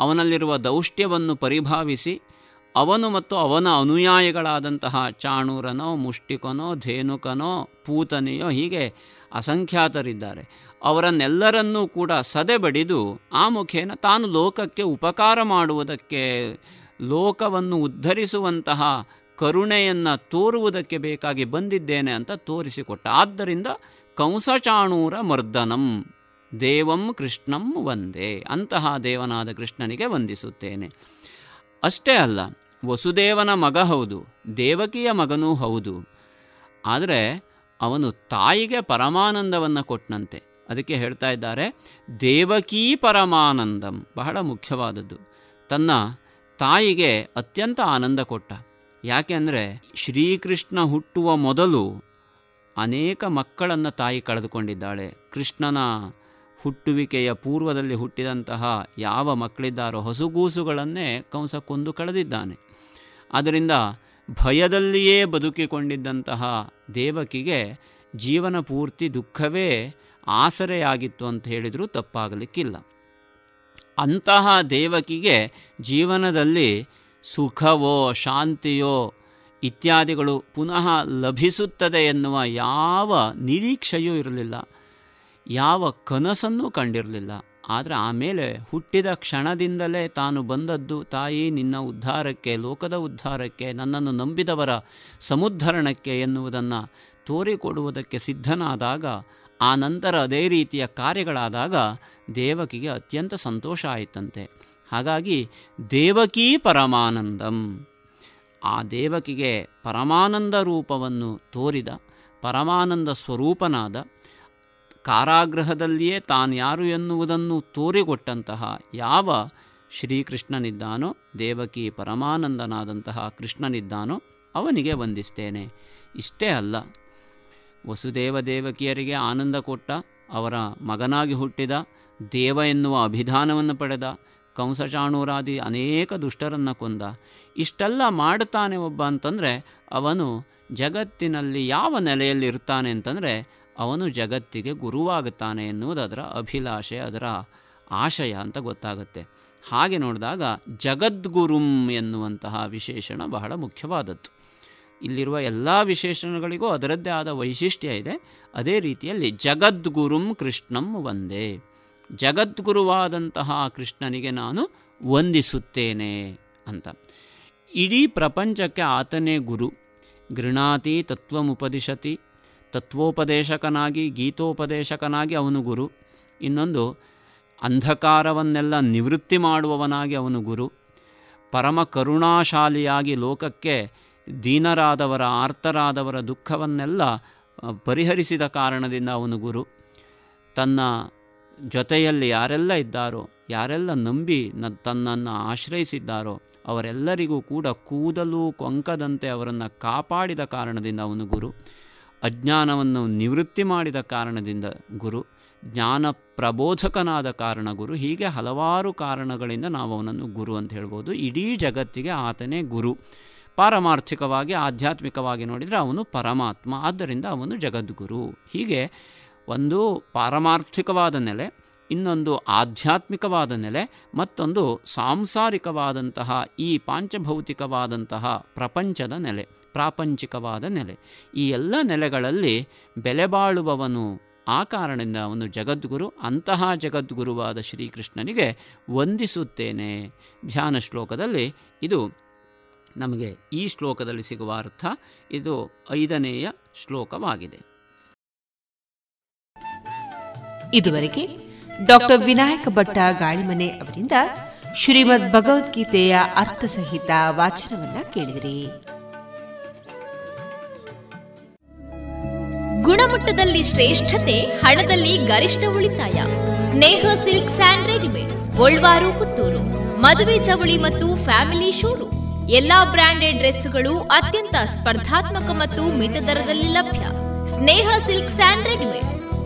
S11: ಅವನಲ್ಲಿರುವ ದೌಷ್ಟ್ಯವನ್ನು ಪರಿಭಾವಿಸಿ ಅವನು ಮತ್ತು ಅವನ ಅನುಯಾಯಿಗಳಾದಂತಹ ಚಾಣೂರನೋ, ಮುಷ್ಟಿಕನೋ, ಧೇನುಕನೋ, ಪೂತನೆಯೋ ಹೀಗೆ ಅಸಂಖ್ಯಾತರಿದ್ದಾರೆ. ಅವರನ್ನೆಲ್ಲರನ್ನೂ ಕೂಡ ಸದೆಬಡಿದು ಆ ಮುಖೇನ ತಾನು ಲೋಕಕ್ಕೆ ಉಪಕಾರ ಮಾಡುವುದಕ್ಕೆ ಲೋಕವನ್ನು ಉದ್ಧರಿಸುವಂತಹ ಕರುಣೆಯನ್ನು ತೋರುವುದಕ್ಕೆ ಬೇಕಾಗಿ ಬಂದಿದ್ದೇನೆ ಅಂತ ತೋರಿಸಿಕೊಟ್ಟ. ಆದ್ದರಿಂದ ಕಂಸಚಾಣೂರ ಮರ್ದನಂ, ದೇವಂ ಕೃಷ್ಣಂ ವಂದೇ ಅಂತಹ ದೇವನಾದ ಕೃಷ್ಣನಿಗೆ ವಂದಿಸುತ್ತೇನೆ. ಅಷ್ಟೇ ಅಲ್ಲ, ವಸುದೇವನ ಮಗ ಹೌದು, ದೇವಕಿಯ ಮಗನೂ ಹೌದು. ಆದರೆ ಅವನು ತಾಯಿಗೆ ಪರಮಾನಂದವನ್ನು ಕೊಟ್ಟನಂತೆ ಅದಕ್ಕೆ ಹೇಳ್ತಾ ಇದ್ದಾರೆ, ದೇವಕೀ ಪರಮಾನಂದಂ ಬಹಳ ಮುಖ್ಯವಾದದ್ದು. ತನ್ನ ತಾಯಿಗೆ ಅತ್ಯಂತ ಆನಂದ ಕೊಟ್ಟ. ಯಾಕೆ ಅಂದರೆ ಶ್ರೀಕೃಷ್ಣ ಹುಟ್ಟುವ ಮೊದಲು ಅನೇಕ ಮಕ್ಕಳನ್ನು ತಾಯಿ ಕಳೆದುಕೊಂಡಿದ್ದಾಳೆ. ಕೃಷ್ಣನ ಹುಟ್ಟುವಿಕೆಯ ಪೂರ್ವದಲ್ಲಿ ಹುಟ್ಟಿದಂತಹ ಯಾವ ಮಕ್ಕಳಿದ್ದಾರೋ ಹೊಸಗೂಸುಗಳನ್ನೇ ಕಂಸ ಕೊಂದು ಕಳೆದಿದ್ದಾನೆ. ಆದ್ದರಿಂದ ಭಯದಲ್ಲಿಯೇ ಬದುಕಿಕೊಂಡಿದ್ದಂತಹ ದೇವಕಿಗೆ ಜೀವನ ಪೂರ್ತಿ ದುಃಖವೇ ಆಸರೆಯಾಗಿತ್ತು ಅಂತ ಹೇಳಿದರೂ ತಪ್ಪಾಗಲಿಕ್ಕಿಲ್ಲ. ಅಂತಹ ದೇವಕಿಗೆ ಜೀವನದಲ್ಲಿ ಸುಖವೋ, ಶಾಂತಿಯೋ ಇತ್ಯಾದಿಗಳು ಪುನಃ ಲಭಿಸುತ್ತದೆ ಎನ್ನುವ ಯಾವ ನಿರೀಕ್ಷೆಯೂ ಇರಲಿಲ್ಲ. ಯಾವ ಕನಸನ್ನೂ ಕಂಡಿರಲಿಲ್ಲ. ಆದರೆ ಆಮೇಲೆ ಹುಟ್ಟಿದ ಕ್ಷಣದಿಂದಲೇ ತಾನು ಬಂದದ್ದು, ತಾಯಿ ನಿನ್ನ ಉದ್ಧಾರಕ್ಕೆ, ಲೋಕದ ಉದ್ಧಾರಕ್ಕೆ, ನನ್ನನ್ನು ನಂಬಿದವರ ಸಮುದ್ಧರಣಕ್ಕೆ ಎನ್ನುವುದನ್ನು ತೋರಿಕೊಡುವುದಕ್ಕೆ ಸಿದ್ಧನಾದಾಗ, ಆ ನಂತರ ಅದೇ ರೀತಿಯ ಕಾರ್ಯಗಳಾದಾಗ ದೇವಕಿಗೆ ಅತ್ಯಂತ ಸಂತೋಷ ಆಯಿತಂತೆ. ಹಾಗಾಗಿ ದೇವಕೀ ಪರಮಾನಂದಂ. ಆ ದೇವಕಿಗೆ ಪರಮಾನಂದ ರೂಪವನ್ನು ತೋರಿದ, ಪರಮಾನಂದ ಸ್ವರೂಪನಾದ, ಕಾರಾಗೃಹದಲ್ಲಿಯೇ ತಾನು ಯಾರು ಎನ್ನುವುದನ್ನು ತೋರಿಕೊಟ್ಟಂತಹ ಯಾವ ಶ್ರೀಕೃಷ್ಣನಿದ್ದಾನೋ, ದೇವಕಿ ಪರಮಾನಂದನಾದಂತಹ ಕೃಷ್ಣನಿದ್ದಾನೋ ಅವನಿಗೆ ವಂದಿಸ್ತೇನೆ. ಇಷ್ಟೇ ಅಲ್ಲ, ವಸುದೇವ ದೇವಕಿಯರಿಗೆ ಆನಂದ ಕೊಟ್ಟ, ಅವರ ಮಗನಾಗಿ ಹುಟ್ಟಿದ, ದೇವ ಎನ್ನುವ ಅಭಿಧಾನವನ್ನು ಪಡೆದ ಕಂಸಚಾಣೂರಾದಿ ಅನೇಕ ದುಷ್ಟರನ್ನು ಕೊಂದ. ಇಷ್ಟೆಲ್ಲ ಮಾಡುತ್ತಾನೆ ಒಬ್ಬ ಅಂತಂದರೆ ಅವನು ಜಗತ್ತಿನಲ್ಲಿ ಯಾವ ನೆಲೆಯಲ್ಲಿರ್ತಾನೆ ಅಂತಂದರೆ ಅವನು ಜಗತ್ತಿಗೆ ಗುರುವಾಗುತ್ತಾನೆ ಎನ್ನುವುದು ಅದರ ಅಭಿಲಾಷೆ, ಅದರ ಆಶಯ ಅಂತ ಗೊತ್ತಾಗುತ್ತೆ. ಹಾಗೆ ನೋಡಿದಾಗ ಜಗದ್ಗುರುಂ ಎನ್ನುವಂತಹ ವಿಶೇಷಣ ಬಹಳ ಮುಖ್ಯವಾದದ್ದು. ಇಲ್ಲಿರುವ ಎಲ್ಲ ವಿಶೇಷಣಗಳಿಗೂ ಅದರದ್ದೇ ಆದ ವೈಶಿಷ್ಟ್ಯ ಇದೆ. ಅದೇ ರೀತಿಯಲ್ಲಿ ಜಗದ್ಗುರುಂ ಕೃಷ್ಣಂ ಒಂದೇ ಜಗದ್ಗುರುವಾದಂತಹ ಕೃಷ್ಣನಿಗೆ ನಾನು ವಂದಿಸುತ್ತೇನೆ ಅಂತ. ಇಡೀ ಪ್ರಪಂಚಕ್ಕೆ ಆತನೇ ಗುರು. ಗೃಣಾತಿ ತತ್ವಮುಪದಿಶತಿ. ತತ್ವೋಪದೇಶಕನಾಗಿ, ಗೀತೋಪದೇಶಕನಾಗಿ ಅವನು ಗುರು. ಇನ್ನೊಂದು, ಅಂಧಕಾರವನ್ನೆಲ್ಲ ನಿವೃತ್ತಿ ಮಾಡುವವನಾಗಿ ಅವನು ಗುರು. ಪರಮ ಕರುಣಾಶಾಲಿಯಾಗಿ ಲೋಕಕ್ಕೆ ದೀನರಾದವರ, ಆರ್ತರಾದವರ ದುಃಖವನ್ನೆಲ್ಲ ಪರಿಹರಿಸಿದ ಕಾರಣದಿಂದ ಅವನು ಗುರು. ತನ್ನ ಜೊತೆಯಲ್ಲಿ ಯಾರೆಲ್ಲ ಇದ್ದಾರೋ, ಯಾರೆಲ್ಲ ನಂಬಿ ನ ತನ್ನನ್ನು ಆಶ್ರಯಿಸಿದ್ದಾರೋ, ಅವರೆಲ್ಲರಿಗೂ ಕೂಡ ಕೂದಲು ಕೊಂಕದಂತೆ ಅವರನ್ನು ಕಾಪಾಡಿದ ಕಾರಣದಿಂದ ಅವನು ಗುರು. ಅಜ್ಞಾನವನ್ನು ನಿವೃತ್ತಿ ಮಾಡಿದ ಕಾರಣದಿಂದ ಗುರು. ಜ್ಞಾನ ಪ್ರಬೋಧಕನಾದ ಕಾರಣ ಗುರು. ಹೀಗೆ ಹಲವಾರು ಕಾರಣಗಳಿಂದ ನಾವು ಅವನನ್ನು ಗುರು ಅಂತ ಹೇಳ್ಬೋದು. ಇಡೀ ಜಗತ್ತಿಗೆ ಆತನೇ ಗುರು. ಪಾರಮಾರ್ಥಿಕವಾಗಿ, ಆಧ್ಯಾತ್ಮಿಕವಾಗಿ ನೋಡಿದರೆ ಅವನು ಪರಮಾತ್ಮ. ಆದ್ದರಿಂದ ಅವನು ಜಗದ್ಗುರು. ಹೀಗೆ ಒಂದು ಪಾರಮಾರ್ಥಿಕವಾದ ನೆಲೆ, ಇನ್ನೊಂದು ಆಧ್ಯಾತ್ಮಿಕವಾದ ನೆಲೆ, ಮತ್ತೊಂದು ಸಾಂಸಾರಿಕವಾದಂತಹ, ಈ ಪಾಂಚಭೌತಿಕವಾದಂತಹ ಪ್ರಪಂಚದ ನೆಲೆ, ಪ್ರಾಪಂಚಿಕವಾದ ನೆಲೆ. ಈ ಎಲ್ಲ ನೆಲೆಗಳಲ್ಲಿ ಬೆಲೆಬಾಳುವವನು ಆ ಕಾರಣದಿಂದ ಅವನು ಜಗದ್ಗುರು, ಅಂತಹ ಜಗದ್ಗುರುವಾದ ಶ್ರೀಕೃಷ್ಣನಿಗೆ ವಂದಿಸುತ್ತೇನೆ. ಧ್ಯಾನ ಶ್ಲೋಕದಲ್ಲಿ ಇದು ನಮಗೆ ಈ ಶ್ಲೋಕದಲ್ಲಿ ಸಿಗುವ ಅರ್ಥ, ಇದು ಐದನೆಯ ಶ್ಲೋಕವಾಗಿದೆ.
S1: ಇದುವರೆಗೆ ಡಾಕ್ಟರ್ ವಿನಾಯಕ ಭಟ್ಟ ಗಾಳಿಮನೆ ಅವರಿಂದ ಶ್ರೀಮದ್ ಭಗವದ್ಗೀತೆಯ ಅರ್ಥಸಹಿತ ವಾಚನವನ್ನ ಕೇಳಿದಿರಿ.
S3: ಗುಣಮಟ್ಟದಲ್ಲಿ ಶ್ರೇಷ್ಠತೆ, ಹಣದಲ್ಲಿ ಗರಿಷ್ಠ ಉಳಿತಾಯ. Sneha silk and readymade Golwar, Puttur. ಮದುವೆ ಚವಳಿ ಮತ್ತು ಫ್ಯಾಮಿಲಿ ಶೋರೂಮ್. ಎಲ್ಲಾ ಬ್ರಾಂಡೆಡ್ ಡ್ರೆಸ್ಗಳು ಅತ್ಯಂತ ಸ್ಪರ್ಧಾತ್ಮಕ ಮತ್ತು ಮಿತ ದರದಲ್ಲಿ ಲಭ್ಯ. Sneha silk and readymades.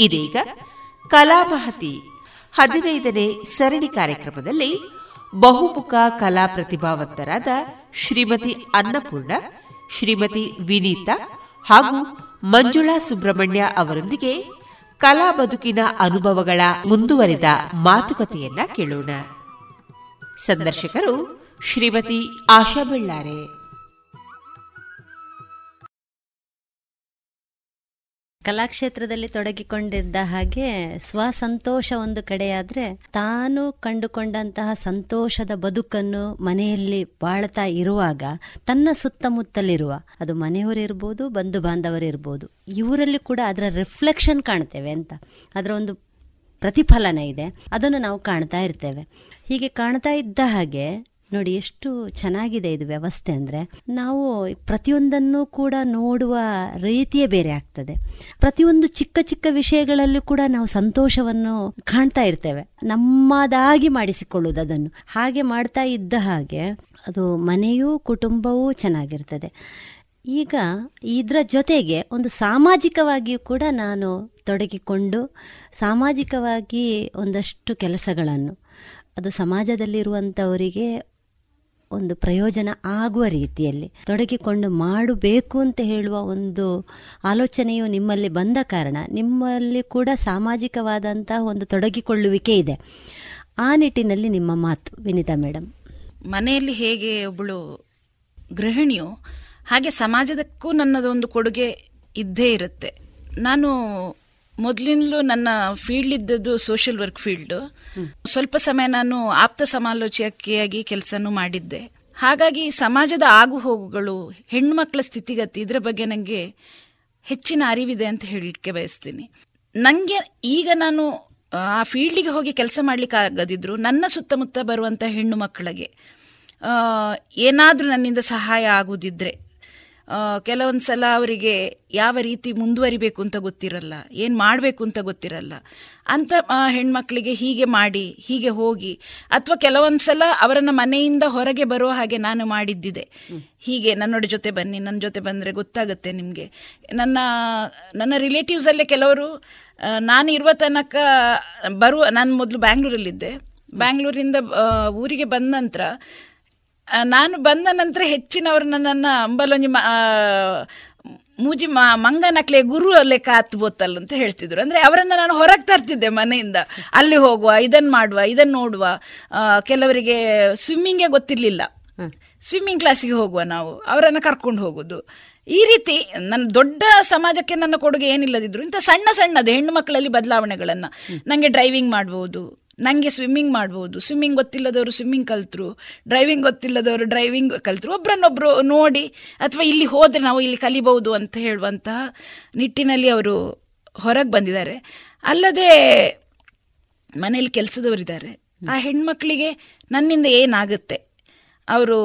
S1: ಇದೀಗ ಕಲಾಮಹತಿ ಹದಿನೈದನೇ ಸರಣಿ ಕಾರ್ಯಕ್ರಮದಲ್ಲಿ ಬಹುಮುಖ ಕಲಾ ಪ್ರತಿಭಾವಂತರಾದ ಶ್ರೀಮತಿ ಅನ್ನಪೂರ್ಣ, ಶ್ರೀಮತಿ ವಿನೀತಾ ಹಾಗೂ ಮಂಜುಳಾ ಸುಬ್ರಹ್ಮಣ್ಯ ಅವರೊಂದಿಗೆ ಕಲಾ ಬದುಕಿನ ಅನುಭವಗಳ ಮುಂದುವರಿದ ಮಾತುಕತೆಯನ್ನ ಕೇಳೋಣ. ಸಂದರ್ಶಕರು ಶ್ರೀಮತಿ ಆಶಾ ಬೆಳ್ಳಾರೆ.
S12: ಕಲಾಕ್ಷೇತ್ರದಲ್ಲಿ ತೊಡಗಿಕೊಂಡಿದ್ದ ಹಾಗೆ ಸ್ವಸಂತೋಷ ಒಂದು ಕಡೆಯಾದ್ರೆ ತಾನು ಕಂಡುಕೊಂಡಂತಹ ಸಂತೋಷದ ಬದುಕನ್ನು ಮನೆಯಲ್ಲಿ ಬಾಳ್ತಾ ಇರುವಾಗ ತನ್ನ ಸುತ್ತಮುತ್ತಲಿರುವ, ಅದು ಮನೆಯವರಿರ್ಬೋದು ಬಂಧು ಬಾಂಧವರಿರ್ಬೋದು ಇವರಲ್ಲಿ ಕೂಡ ಅದರ ರಿಫ್ಲೆಕ್ಷನ್ ಕಾಣ್ತೇವೆ ಅಂತ. ಅದರ ಒಂದು ಪ್ರತಿಫಲನ ಇದೆ. ಅದನ್ನು ನಾವು ಕಾಣ್ತಾ ಇರ್ತೇವೆ. ಹೀಗೆ ಕಾಣ್ತಾ ಇದ್ದ ಹಾಗೆ ನೋಡಿ, ಎಷ್ಟು ಚೆನ್ನಾಗಿದೆ ಇದು ವ್ಯವಸ್ಥೆ ಅಂದರೆ ನಾವು ಪ್ರತಿಯೊಂದನ್ನು ಕೂಡ ನೋಡುವ ರೀತಿಯೇ ಬೇರೆ ಆಗ್ತದೆ. ಪ್ರತಿಯೊಂದು ಚಿಕ್ಕ ಚಿಕ್ಕ ವಿಷಯಗಳಲ್ಲೂ ಕೂಡ ನಾವು ಸಂತೋಷವನ್ನು ಕಾಣ್ತಾ ಇರ್ತೇವೆ. ನಮ್ಮದಾಗಿ ಮಾಡಿಸಿಕೊಳ್ಳುವುದು ಅದನ್ನು. ಹಾಗೆ ಮಾಡ್ತಾ ಇದ್ದ ಹಾಗೆ ಅದು ಮನೆಯೂ ಕುಟುಂಬವೂ ಚೆನ್ನಾಗಿರ್ತದೆ. ಈಗ ಇದರ ಜೊತೆಗೆ ಒಂದು ಸಾಮಾಜಿಕವಾಗಿಯೂ ಕೂಡ ನಾನು ತೊಡಗಿಕೊಂಡು ಸಾಮಾಜಿಕವಾಗಿ ಒಂದಷ್ಟು ಕೆಲಸಗಳನ್ನು, ಅದು ಸಮಾಜದಲ್ಲಿರುವಂಥವರಿಗೆ ಒಂದು ಪ್ರಯೋಜನ ಆಗುವ ರೀತಿಯಲ್ಲಿ ತೊಡಗಿಕೊಂಡು ಮಾಡಬೇಕು ಅಂತ ಹೇಳುವ ಒಂದು ಆಲೋಚನೆಯು ನಿಮ್ಮಲ್ಲಿ ಬಂದ ಕಾರಣ ನಿಮ್ಮಲ್ಲಿ ಕೂಡ ಸಾಮಾಜಿಕವಾದಂತಹ ಒಂದು ತೊಡಗಿಕೊಳ್ಳುವಿಕೆ ಇದೆ. ಆ ನಿಟ್ಟಿನಲ್ಲಿ ನಿಮ್ಮ ಮಾತು, ವಿನಿತಾ ಮೇಡಮ್
S13: ಮನೆಯಲ್ಲಿ ಹೇಗೆ ಒಬ್ಬಳು ಗೃಹಿಣಿಯು, ಹಾಗೆ ಸಮಾಜದಕ್ಕೂ ನನ್ನದೊಂದು ಕೊಡುಗೆ ಇದ್ದೇ ಇರುತ್ತೆ. ನಾನು ಮೊದಲಿನಲ್ಲೂ ನನ್ನ ಫೀಲ್ಡ್ ಇದ್ದದ್ದು ಸೋಷಿಯಲ್ ವರ್ಕ್ ಫೀಲ್ಡ್ ಸ್ವಲ್ಪ ಸಮಯ ನಾನು ಆಪ್ತ ಸಮಾಲೋಚಕಿಯಾಗಿ ಕೆಲಸನೂ ಮಾಡಿದ್ದೆ. ಹಾಗಾಗಿ ಸಮಾಜದ ಆಗು ಹೋಗುಗಳು ಹೆಣ್ಮಕ್ಳ ಸ್ಥಿತಿಗತಿ ಇದರ ಬಗ್ಗೆ ನನಗೆ ಹೆಚ್ಚಿನ ಅರಿವಿದೆ ಅಂತ ಹೇಳಲಿಕ್ಕೆ ಬಯಸ್ತೀನಿ. ನನಗೆ ಈಗ ನಾನು, ಆ ಫೀಲ್ಡಿಗೆ ಹೋಗಿ ಕೆಲಸ ಮಾಡ್ಲಿಕ್ಕೆ ಆಗದಿದ್ರು, ನನ್ನ ಸುತ್ತಮುತ್ತ ಬರುವಂಥ ಹೆಣ್ಣು ಮಕ್ಕಳಿಗೆ ಏನಾದರೂ ನನ್ನಿಂದ ಸಹಾಯ ಆಗುದಿದ್ರೆ ಕೆಲವೊಂದು ಸಲ ಅವರಿಗೆ ಯಾವ ರೀತಿ ಮುಂದುವರಿಬೇಕು ಅಂತ ಗೊತ್ತಿರಲ್ಲ, ಏನು ಮಾಡಬೇಕು ಅಂತ ಗೊತ್ತಿರಲ್ಲ. ಅಂಥ ಹೆಣ್ಮಕ್ಳಿಗೆ ಹೀಗೆ ಮಾಡಿ, ಹೀಗೆ ಹೋಗಿ, ಅಥವಾ ಕೆಲವೊಂದು ಸಲ ಅವರನ್ನ ಮನೆಯಿಂದ ಹೊರಗೆ ಬರೋ ಹಾಗೆ ನಾನು ಮಾಡಿದ್ದಿದೆ. ಹೀಗೆ, ನನ್ನೊಡ ಜೊತೆ ಬನ್ನಿ ನನ್ನ ಜೊತೆ ಬಂದರೆ ಗೊತ್ತಾಗುತ್ತೆ ನಿಮಗೆ. ನನ್ನ ನನ್ನ ರಿಲೇಟಿವ್ಸಲ್ಲೇ ಕೆಲವರು ನಾನು ಇರುವ ತನಕ ಬರುವ, ನಾನು ಮೊದಲು ಬ್ಯಾಂಗ್ಳೂರಲ್ಲಿದ್ದೆ. ಬ್ಯಾಂಗ್ಳೂರಿಂದ ಊರಿಗೆ ಬಂದ ನಂತರ ನಾನು ಬಂದ ನಂತರ ಹೆಚ್ಚಿನವರು ನನ್ನನ್ನು ಅಂಬಲೊಂಜಿ ಮೂಜಿ ಮಾ ಮಂಗನಕ್ಲೆ ಗುರು ಲೆಕ್ಕ ಕಾತ್ ಬೋತಲ್ ಅಂತ ಹೇಳ್ತಿದ್ರು. ಅಂದ್ರೆ ಅವರನ್ನ ನಾನು ಹೊರಗೆ ತರ್ತಿದ್ದೆ ಮನೆಯಿಂದ. ಅಲ್ಲಿ ಹೋಗುವ ಇದನ್ ಮಾಡುವ ಇದನ್ ನೋಡುವ. ಕೆಲವರಿಗೆ ಸ್ವಿಮ್ಮಿಂಗೆ ಗೊತ್ತಿರ್ಲಿಲ್ಲ. ಸ್ವಿಮ್ಮಿಂಗ್ ಕ್ಲಾಸಿಗೆ ಹೋಗುವ ನಾವು. ಅವರನ್ನು ಕರ್ಕೊಂಡು ಹೋಗೋದು. ಈ ರೀತಿ ನನ್ನ ದೊಡ್ಡ ಸಮಾಜಕ್ಕೆ ನನ್ನ ಕೊಡುಗೆ ಏನಿಲ್ಲದಿದ್ರು ಇಂಥ ಸಣ್ಣ ಸಣ್ಣದು ಹೆಣ್ಣು ಮಕ್ಕಳಲ್ಲಿ ಬದಲಾವಣೆಗಳನ್ನು. ನನಗೆ ಡ್ರೈವಿಂಗ್ ಮಾಡ್ಬೋದು. ನಂಗೆ ಸ್ವಿಮ್ಮಿಂಗ್ ಮಾಡ್ಬೋದು. ಸ್ವಿಮ್ಮಿಂಗ್ ಗೊತ್ತಿಲ್ಲದವರು ಸ್ವಿಮ್ಮಿಂಗ್ ಕಲ್ತರು. ಡ್ರೈವಿಂಗ್ ಗೊತ್ತಿಲ್ಲದವರು ಡ್ರೈವಿಂಗ್ ಕಲ್ತರು. ಒಬ್ಬರನ್ನೊಬ್ಬರು ನೋಡಿ ಅಥವಾ ಇಲ್ಲಿ ಹೋದರೆ ನಾವು ಇಲ್ಲಿ ಕಲಿಬಹುದು ಅಂತ ಹೇಳುವಂತಹ ನಿಟ್ಟಿನಲ್ಲಿ ಅವರು ಹೊರಗೆ ಬಂದಿದ್ದಾರೆ. ಅಲ್ಲದೆ ಮನೇಲಿ ಕೆಲಸದವರಿದ್ದಾರೆ ಆ ಹೆಣ್ಮಕ್ಳಿಗೆ ನನ್ನಿಂದ ಏನಾಗುತ್ತೆ? ಅವರು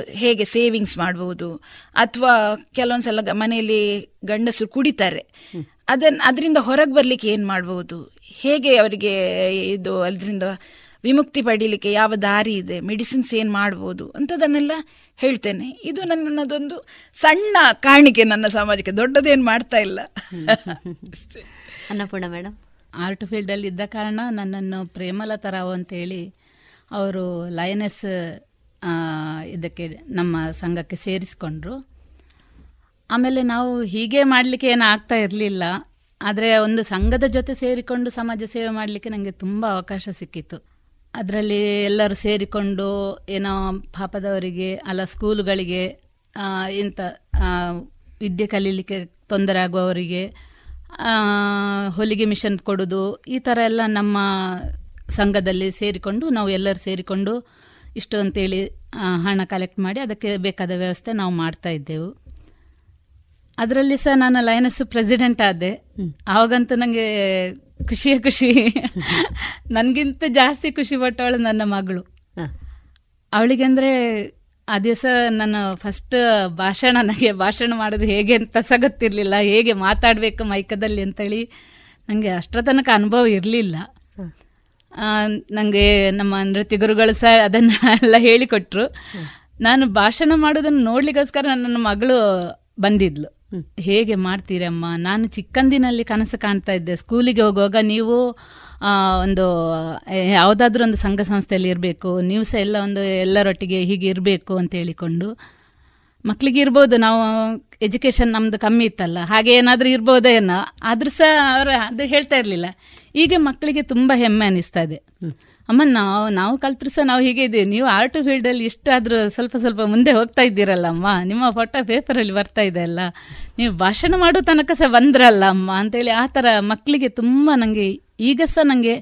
S13: ಹೇಗೆ ಸೇವಿಂಗ್ಸ್ ಮಾಡ್ಬೋದು? ಅಥವಾ ಕೆಲವೊಂದು ಸಲ ಮನೆಯಲ್ಲಿ ಗಂಡಸರು ಕುಡಿತಾರೆ. ಅದನ್ನು ಅದರಿಂದ ಹೊರಗೆ ಬರಲಿಕ್ಕೆ ಏನು ಮಾಡ್ಬೋದು? ಹೇಗೆ ಅವರಿಗೆ ಇದು ಅದರಿಂದ ವಿಮುಕ್ತಿ ಪಡೀಲಿಕ್ಕೆ ಯಾವ ದಾರಿ ಇದೆ ಮೆಡಿಸಿನ್ಸ್ ಏನು ಮಾಡ್ಬೋದು ಅಂಥದನ್ನೆಲ್ಲ ಹೇಳ್ತೇನೆ. ಇದು ನನ್ನದೊಂದು ಸಣ್ಣ ಕಾಣಿಕೆ ನನ್ನ ಸಮಾಜಕ್ಕೆ ದೊಡ್ಡದೇನು ಮಾಡ್ತಾ ಇಲ್ಲ.
S12: ಅನ್ನಪೂರ್ಣ ಮೇಡಮ್
S14: ಆರ್ಟ್ ಫೀಲ್ಡಲ್ಲಿ ಇದ್ದ ಕಾರಣ ನನ್ನನ್ನು ಪ್ರೇಮಲತಾ ರಾವ್ ಅಂತೇಳಿ ಅವರು ಲಯನೆಸ್ ಇದಕ್ಕೆ ನಮ್ಮ ಸಂಘಕ್ಕೆ ಸೇರಿಸ್ಕೊಂಡ್ರು. ಆಮೇಲೆ ನಾವು ಹೀಗೆ ಮಾಡಲಿಕ್ಕೆ ಏನು ಆಗ್ತಾ ಇರಲಿಲ್ಲ. ಆದರೆ ಒಂದು ಸಂಘದ ಜೊತೆ ಸೇರಿಕೊಂಡು ಸಮಾಜ ಸೇವೆ ಮಾಡಲಿಕ್ಕೆ ನನಗೆ ತುಂಬ ಅವಕಾಶ ಸಿಕ್ಕಿತ್ತು. ಅದರಲ್ಲಿ ಎಲ್ಲರೂ ಸೇರಿಕೊಂಡು ಏನೋ ಪಾಪದವರಿಗೆ ಅಲ್ಲ ಸ್ಕೂಲುಗಳಿಗೆ ಇಂಥ ವಿದ್ಯೆ ಕಲೀಲಿಕ್ಕೆ ತೊಂದರೆ ಆಗುವವರಿಗೆ ಹೊಲಿಗೆ ಮಿಷನ್ ಕೊಡೋದು, ಈ ಥರ ಎಲ್ಲ ನಮ್ಮ ಸಂಘದಲ್ಲಿ ಸೇರಿಕೊಂಡು ನಾವು ಎಲ್ಲರೂ ಸೇರಿಕೊಂಡು ಇಷ್ಟು ಅಂತೇಳಿ ಹಣ ಕಲೆಕ್ಟ್ ಮಾಡಿ ಅದಕ್ಕೆ ಬೇಕಾದ ವ್ಯವಸ್ಥೆ ನಾವು ಮಾಡ್ತಾ ಇದ್ದೆವು. ಅದರಲ್ಲಿ ಸಹ ನಾನು ಲಯನಸ್ ಪ್ರೆಸಿಡೆಂಟ್ ಆದೆ. ಆವಾಗಂತೂ ನನಗೆ ಖುಷಿಯ ಖುಷಿ. ನನಗಿಂತ ಜಾಸ್ತಿ ಖುಷಿ ಪಟ್ಟವಳು ನನ್ನ ಮಗಳು. ಅವಳಿಗೆ ಅಂದರೆ ಆ ದಿವಸ ನಾನು ಫಸ್ಟ್ ಭಾಷಣ ನನಗೆ ಭಾಷಣ ಮಾಡೋದು ಹೇಗೆ ಅಂತ ಸಹ ಗೊತ್ತಿರಲಿಲ್ಲ. ಹೇಗೆ ಮಾತಾಡಬೇಕು ಮೈಕದಲ್ಲಿ ಅಂತೇಳಿ ನನಗೆ ಅಷ್ಟರ ತನಕ ಅನುಭವ ಇರಲಿಲ್ಲ. ನನಗೆ ನಮ್ಮ ನೃತ್ಯ ಗುರುಗಳು ಸಹ ಅದನ್ನು ಎಲ್ಲ ಹೇಳಿಕೊಟ್ರು. ನಾನು ಭಾಷಣ ಮಾಡೋದನ್ನು ನೋಡ್ಲಿಕ್ಕೋಸ್ಕರ ನನ್ನ ಮಗಳು ಬಂದಿದ್ಲು. ಹೇಗೆ ಮಾಡ್ತೀರಮ್ಮ ನಾನು ಚಿಕ್ಕಂದಿನಲ್ಲಿ ಕನಸು ಕಾಣ್ತಾ ಇದ್ದೆ. ಸ್ಕೂಲಿಗೆ ಹೋಗುವಾಗ ನೀವು ಒಂದು ಯಾವುದಾದ್ರೂ ಒಂದು ಸಂಘ ಸಂಸ್ಥೆಯಲ್ಲಿ ಇರಬೇಕು. ನೀವು ಸಹ ಎಲ್ಲ ಒಂದು, ಎಲ್ಲರೊಟ್ಟಿಗೆ ಹೀಗೆ ಇರಬೇಕು ಅಂತ ಹೇಳಿಕೊಂಡು. ಮಕ್ಕಳಿಗೆ ಇರ್ಬೋದು. ನಾವು ಎಜುಕೇಶನ್ ನಮ್ಮದು ಕಮ್ಮಿ ಇತ್ತಲ್ಲ. ಹಾಗೆ ಏನಾದರೂ ಇರ್ಬೋದೇನೋ ಆದರೂ ಸಹ ಅವರು ಅದು ಹೇಳ್ತಾ ಇರಲಿಲ್ಲ. ಈಗ ಮಕ್ಕಳಿಗೆ ತುಂಬ ಹೆಮ್ಮೆ ಅನಿಸ್ತಾ ಇದೆ. ಅಮ್ಮ ನಾವು ನಾವು ಕಲ್ತ್ರು ಸಹ ನಾವು ಹೀಗೆ ಇದ್ದೀವಿ ನೀವು ಆರ್ಟ್ ಫೀಲ್ಡಲ್ಲಿ ಇಷ್ಟಾದರೂ ಸ್ವಲ್ಪ ಸ್ವಲ್ಪ ಮುಂದೆ ಹೋಗ್ತಾ ಇದ್ದೀರಲ್ಲ ಅಮ್ಮ. ನಿಮ್ಮ ಫೋಟೋ ಪೇಪರಲ್ಲಿ ಬರ್ತಾ ಇದೆ ಅಲ್ಲ. ನೀವು ಭಾಷಣ ಮಾಡೋ ತನಕ ಸಹ ಬಂದ್ರಲ್ಲ ಅಮ್ಮ ಅಂತೇಳಿ ಆ ಥರ ಮಕ್ಕಳಿಗೆ ತುಂಬ ನನಗೆ ಈಗ ಸಹ ನನಗೆ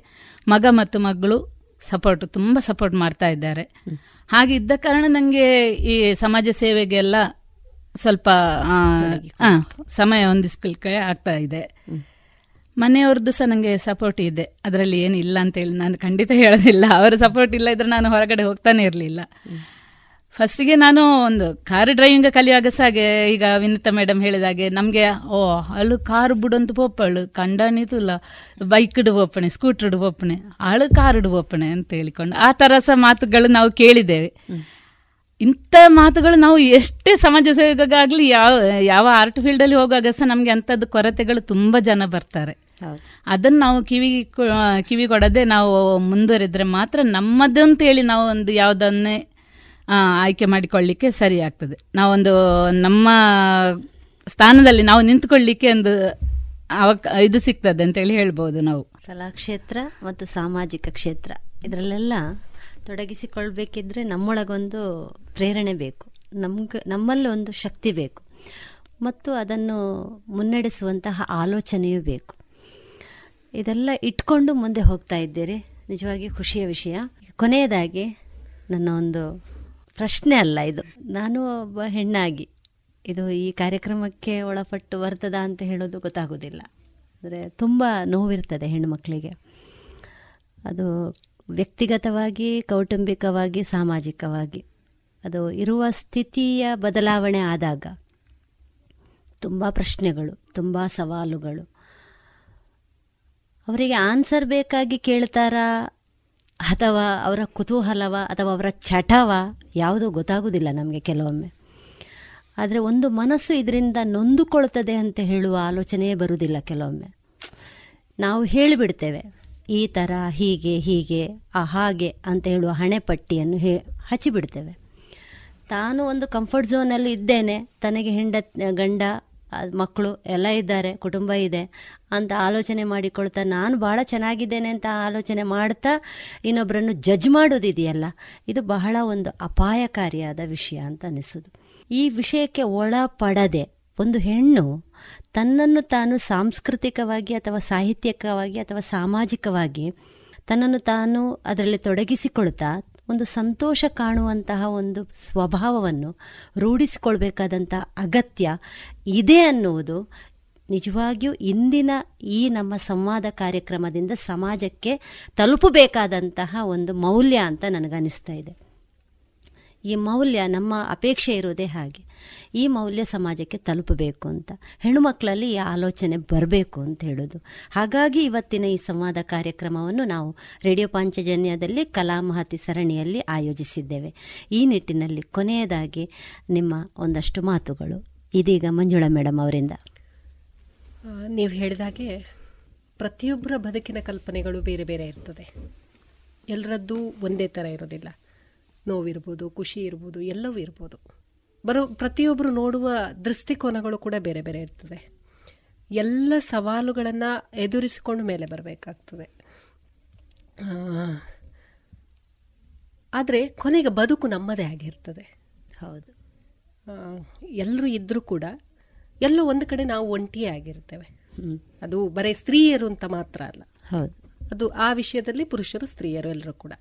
S14: ಮಗ ಮತ್ತು ಮಗಳು ಸಪೋರ್ಟ್ ತುಂಬ ಸಪೋರ್ಟ್ ಮಾಡ್ತಾ ಇದ್ದಾರೆ. ಹಾಗೆ ಇದ್ದ ಕಾರಣ ನನಗೆ ಈ ಸಮಾಜ ಸೇವೆಗೆಲ್ಲ ಸ್ವಲ್ಪ ಸಮಯ ಹೊಂದಿಸ್ಲಿಕ್ಕೆ ಆಗ್ತಾ ಇದೆ. ಮನೆಯವ್ರದ್ದು ಸಹ ನನಗೆ ಸಪೋರ್ಟ್ ಇದೆ. ಅದರಲ್ಲಿ ಏನು ಇಲ್ಲ ಅಂತೇಳಿ ನಾನು ಖಂಡಿತ ಹೇಳೋದಿಲ್ಲ. ಅವರ ಸಪೋರ್ಟ್ ಇಲ್ಲ ಇದ್ರೆ ನಾನು ಹೊರಗಡೆ ಹೋಗ್ತಾನೆ ಇರಲಿಲ್ಲ. ಫಸ್ಟಿಗೆ ನಾನು ಒಂದು ಕಾರ್ ಡ್ರೈವಿಂಗ್ ಕಲಿಯುವಾಗ ಸಹ ಹಾಗೆ, ಈಗ ವಿನಿತಾ ಮೇಡಮ್ ಹೇಳಿದಾಗೆ ನಮಗೆ, ಓ, ಅಳು ಕಾರು ಬಿಡಂತ ಪೋಪಳು ಒಪ್ಪಣೆ ಸ್ಕೂಟರ್ ಇಡುವ ಒಪ್ಪಣೆ ಅಳು ಕಾರ್ ಕಾರುಡು ಒಪ್ಪಣೆ ಅಂತ ಹೇಳಿಕೊಂಡು ಆ ಥರ ಸಹ ಮಾತುಗಳು ನಾವು ಕೇಳಿದ್ದೇವೆ. ಇಂಥ ಮಾತುಗಳು ನಾವು ಎಷ್ಟೇ ಸಮಾಜ ಸೇವೆಗಾಗಲಿ ಯಾವ ಯಾವ ಆರ್ಟ್ ಫೀಲ್ಡಲ್ಲಿ ಹೋಗುವಾಗ ಸಹ ನಮಗೆ ಅಂಥದ್ದು ಕೊರತೆಗಳು ತುಂಬ ಜನ ಬರ್ತಾರೆ. ಅದನ್ನು ನಾವು ಕಿವಿ ಕಿವಿ ಕೊಡದೆ ನಾವು ಮುಂದುವರಿದ್ರೆ ಮಾತ್ರ ನಮ್ಮದು ಅಂತ ಹೇಳಿ ನಾವು ಒಂದು ಯಾವುದನ್ನೇ ಆಯ್ಕೆ ಮಾಡಿಕೊಳ್ಳಿಕ್ಕೆ ಸರಿ ಆಗ್ತದೆ. ನಾವೊಂದು ನಮ್ಮ ಸ್ಥಾನದಲ್ಲಿ ನಾವು ನಿಂತ್ಕೊಳ್ಳಿಕ್ಕೆ ಒಂದು ಅವಕ ಇದು ಸಿಗ್ತದೆ ಅಂತೇಳಿ ಹೇಳ್ಬೋದು ನಾವು.
S12: ಕಲಾಕ್ಷೇತ್ರ ಮತ್ತು ಸಾಮಾಜಿಕ ಕ್ಷೇತ್ರ ಇದರಲ್ಲೆಲ್ಲ ತೊಡಗಿಸಿಕೊಳ್ಬೇಕಿದ್ರೆ ನಮ್ಮೊಳಗೊಂದು ಪ್ರೇರಣೆ ಬೇಕು. ನಮ್ಗೆ ನಮ್ಮಲ್ಲೊಂದು ಶಕ್ತಿ ಬೇಕು. ಮತ್ತು ಅದನ್ನು ಮುನ್ನಡೆಸುವಂತಹ ಆಲೋಚನೆಯೂ ಬೇಕು. ಇದೆಲ್ಲ ಇಟ್ಕೊಂಡು ಮುಂದೆ ಹೋಗ್ತಾ ಇದ್ದೀರಿ. ನಿಜವಾಗಿ ಖುಷಿಯ ವಿಷಯ. ಕೊನೆಯದಾಗಿ ನನ್ನ ಒಂದು ಪ್ರಶ್ನೆ ಅಲ್ಲ ಇದು. ನಾನು ಒಬ್ಬ ಹೆಣ್ಣಾಗಿ. ಇದು ಈ ಕಾರ್ಯಕ್ರಮಕ್ಕೆ ಒಳಪಟ್ಟು ಬರ್ತದ ಅಂತ ಹೇಳೋದು ಗೊತ್ತಾಗೋದಿಲ್ಲ. ಅಂದರೆ ತುಂಬ ನೋವಿರ್ತದೆ ಹೆಣ್ಣುಮಕ್ಕಳಿಗೆ ಅದು ವ್ಯಕ್ತಿಗತವಾಗಿ, ಕೌಟುಂಬಿಕವಾಗಿ, ಸಾಮಾಜಿಕವಾಗಿ. ಅದು ಇರುವ ಸ್ಥಿತಿಯ ಬದಲಾವಣೆ ಆದಾಗ ತುಂಬ ಪ್ರಶ್ನೆಗಳು, ತುಂಬ ಸವಾಲುಗಳು. ಅವರಿಗೆ ಆನ್ಸರ್ ಬೇಕಾಗಿ ಕೇಳ್ತಾರಾ? ಅಥವಾ ಅವರ ಕುತೂಹಲವ? ಅಥವಾ ಅವರ ಚಟವ? ಯಾವುದೂ ಗೊತ್ತಾಗೋದಿಲ್ಲ ನಮಗೆ ಕೆಲವೊಮ್ಮೆ. ಆದರೆ ಒಂದು ಮನಸ್ಸು ಇದರಿಂದ ನೊಂದುಕೊಳ್ತದೆ ಅಂತ ಹೇಳುವ ಆಲೋಚನೆಯೇ ಬರುವುದಿಲ್ಲ ಕೆಲವೊಮ್ಮೆ. ನಾವು ಹೇಳಿಬಿಡ್ತೇವೆ, ಈ ಥರ ಹೀಗೆ ಹೀಗೆ, ಆ ಹಾಗೆ ಅಂತ ಹೇಳುವ ಹಣೆಪಟ್ಟಿಯನ್ನು ಹೇ, ಹಚ್ಚಿಬಿಡ್ತೇವೆ. ತಾನು ಒಂದು ಕಂಫರ್ಟ್ ಝೋನಲ್ಲಿ ಇದ್ದೇನೆ, ತನಗೆ ಹೆಂಡ, ಗಂಡ ಮಕ್ಕಳು ಎಲ್ಲ ಇದ್ದಾರೆ, ಕುಟುಂಬ ಇದೆ ಅಂತ ಆಲೋಚನೆ ಮಾಡಿಕೊಳ್ತಾ ನಾನು ಭಾಳ ಚೆನ್ನಾಗಿದ್ದೇನೆ ಅಂತ ಆಲೋಚನೆ ಮಾಡ್ತಾ ಇನ್ನೊಬ್ಬರನ್ನು ಜಜ್ ಮಾಡೋದಿದೆಯಲ್ಲ, ಇದು ಬಹಳ ಒಂದು ಅಪಾಯಕಾರಿಯಾದ ವಿಷಯ ಅಂತ ಅನಿಸೋದು. ಈ ವಿಷಯಕ್ಕೆ ಒಳಪಡದೆ ಒಂದು ಹೆಣ್ಣು ತನ್ನನ್ನು ತಾನು ಸಾಂಸ್ಕೃತಿಕವಾಗಿ ಅಥವಾ ಸಾಹಿತ್ಯಿಕವಾಗಿ ಅಥವಾ ಸಾಮಾಜಿಕವಾಗಿ ತನ್ನನ್ನು ತಾನು ಅದರಲ್ಲಿ ತೊಡಗಿಸಿಕೊಳ್ತಾ ಒಂದು ಸಂತೋಷ ಕಾಣುವಂತಹ ಒಂದು ಸ್ವಭಾವವನ್ನು ರೂಢಿಸಿಕೊಳ್ಬೇಕಾದಂಥ ಅಗತ್ಯ ಇದೆ ಅನ್ನುವುದು ನಿಜವಾಗಿಯೂ ಇಂದಿನ ಈ ನಮ್ಮ ಸಂವಾದ ಕಾರ್ಯಕ್ರಮದಿಂದ ಸಮಾಜಕ್ಕೆ ತಲುಪಬೇಕಾದಂತಹ ಒಂದು ಮೌಲ್ಯ ಅಂತ ನನಗನ್ನಿಸ್ತಾ ಇದೆ. ಈ ಮೌಲ್ಯ ನಮ್ಮ ಅಪೇಕ್ಷೆ ಇರೋದೇ ಹಾಗೆ. ಈ ಮೌಲ್ಯ ಸಮಾಜಕ್ಕೆ ತಲುಪಬೇಕು ಅಂತ. ಹೆಣ್ಣುಮಕ್ಕಳಲ್ಲಿ ಈ ಆಲೋಚನೆ ಬರಬೇಕು ಅಂತ ಹೇಳೋದು. ಹಾಗಾಗಿ ಇವತ್ತಿನ ಈ ಸಂವಾದ ಕಾರ್ಯಕ್ರಮವನ್ನು ನಾವು ರೇಡಿಯೋ ಪಾಂಚಜನ್ಯದಲ್ಲಿ ಕಲಾ ಮಹತಿ ಸರಣಿಯಲ್ಲಿ ಆಯೋಜಿಸಿದ್ದೇವೆ. ಈ ನಿಟ್ಟಿನಲ್ಲಿ ಕೊನೆಯದಾಗಿ ನಿಮ್ಮ ಒಂದಷ್ಟು ಮಾತುಗಳು. ಇದೀಗ ಮಂಜುಳಾ ಮೇಡಮ್ ಅವರಿಂದ.
S15: ನೀವು ಹೇಳಿದಾಗೆ ಪ್ರತಿಯೊಬ್ಬರ ಬದುಕಿನ ಕಲ್ಪನೆಗಳು ಬೇರೆ ಬೇರೆ ಇರ್ತದೆ. ಎಲ್ಲರದ್ದು ಒಂದೇ ಥರ ಇರೋದಿಲ್ಲ. ನೋವಿರ್ಬೋದು ಖುಷಿ ಇರ್ಬೋದು ಎಲ್ಲವೂ ಇರ್ಬೋದು. ಬರೋ ಪ್ರತಿಯೊಬ್ಬರು ನೋಡುವ ದೃಷ್ಟಿಕೋನಗಳು ಕೂಡ ಬೇರೆ ಬೇರೆ ಇರ್ತದೆ. ಎಲ್ಲ ಸವಾಲುಗಳನ್ನು ಎದುರಿಸಿಕೊಂಡು ಮೇಲೆ ಬರಬೇಕಾಗ್ತದೆ. ಆದರೆ ಕೊನೆಗೆ ಬದುಕು ನಮ್ಮದೇ ಆಗಿರ್ತದೆ.
S12: ಹೌದು.
S15: ಎಲ್ಲರೂ ಇದ್ದರೂ ಕೂಡ ಎಲ್ಲೋ ಒಂದು ಕಡೆ ನಾವು ಒಂಟಿಯೇ ಆಗಿರ್ತೇವೆ. ಅದು ಬರೀ ಸ್ತ್ರೀಯರು ಅಂತ ಮಾತ್ರ ಅಲ್ಲ.
S12: ಹೌದು.
S15: ಅದು ಆ ವಿಷಯದಲ್ಲಿ ಪುರುಷರು ಸ್ತ್ರೀಯರು ಎಲ್ಲರೂ ಕೂಡ.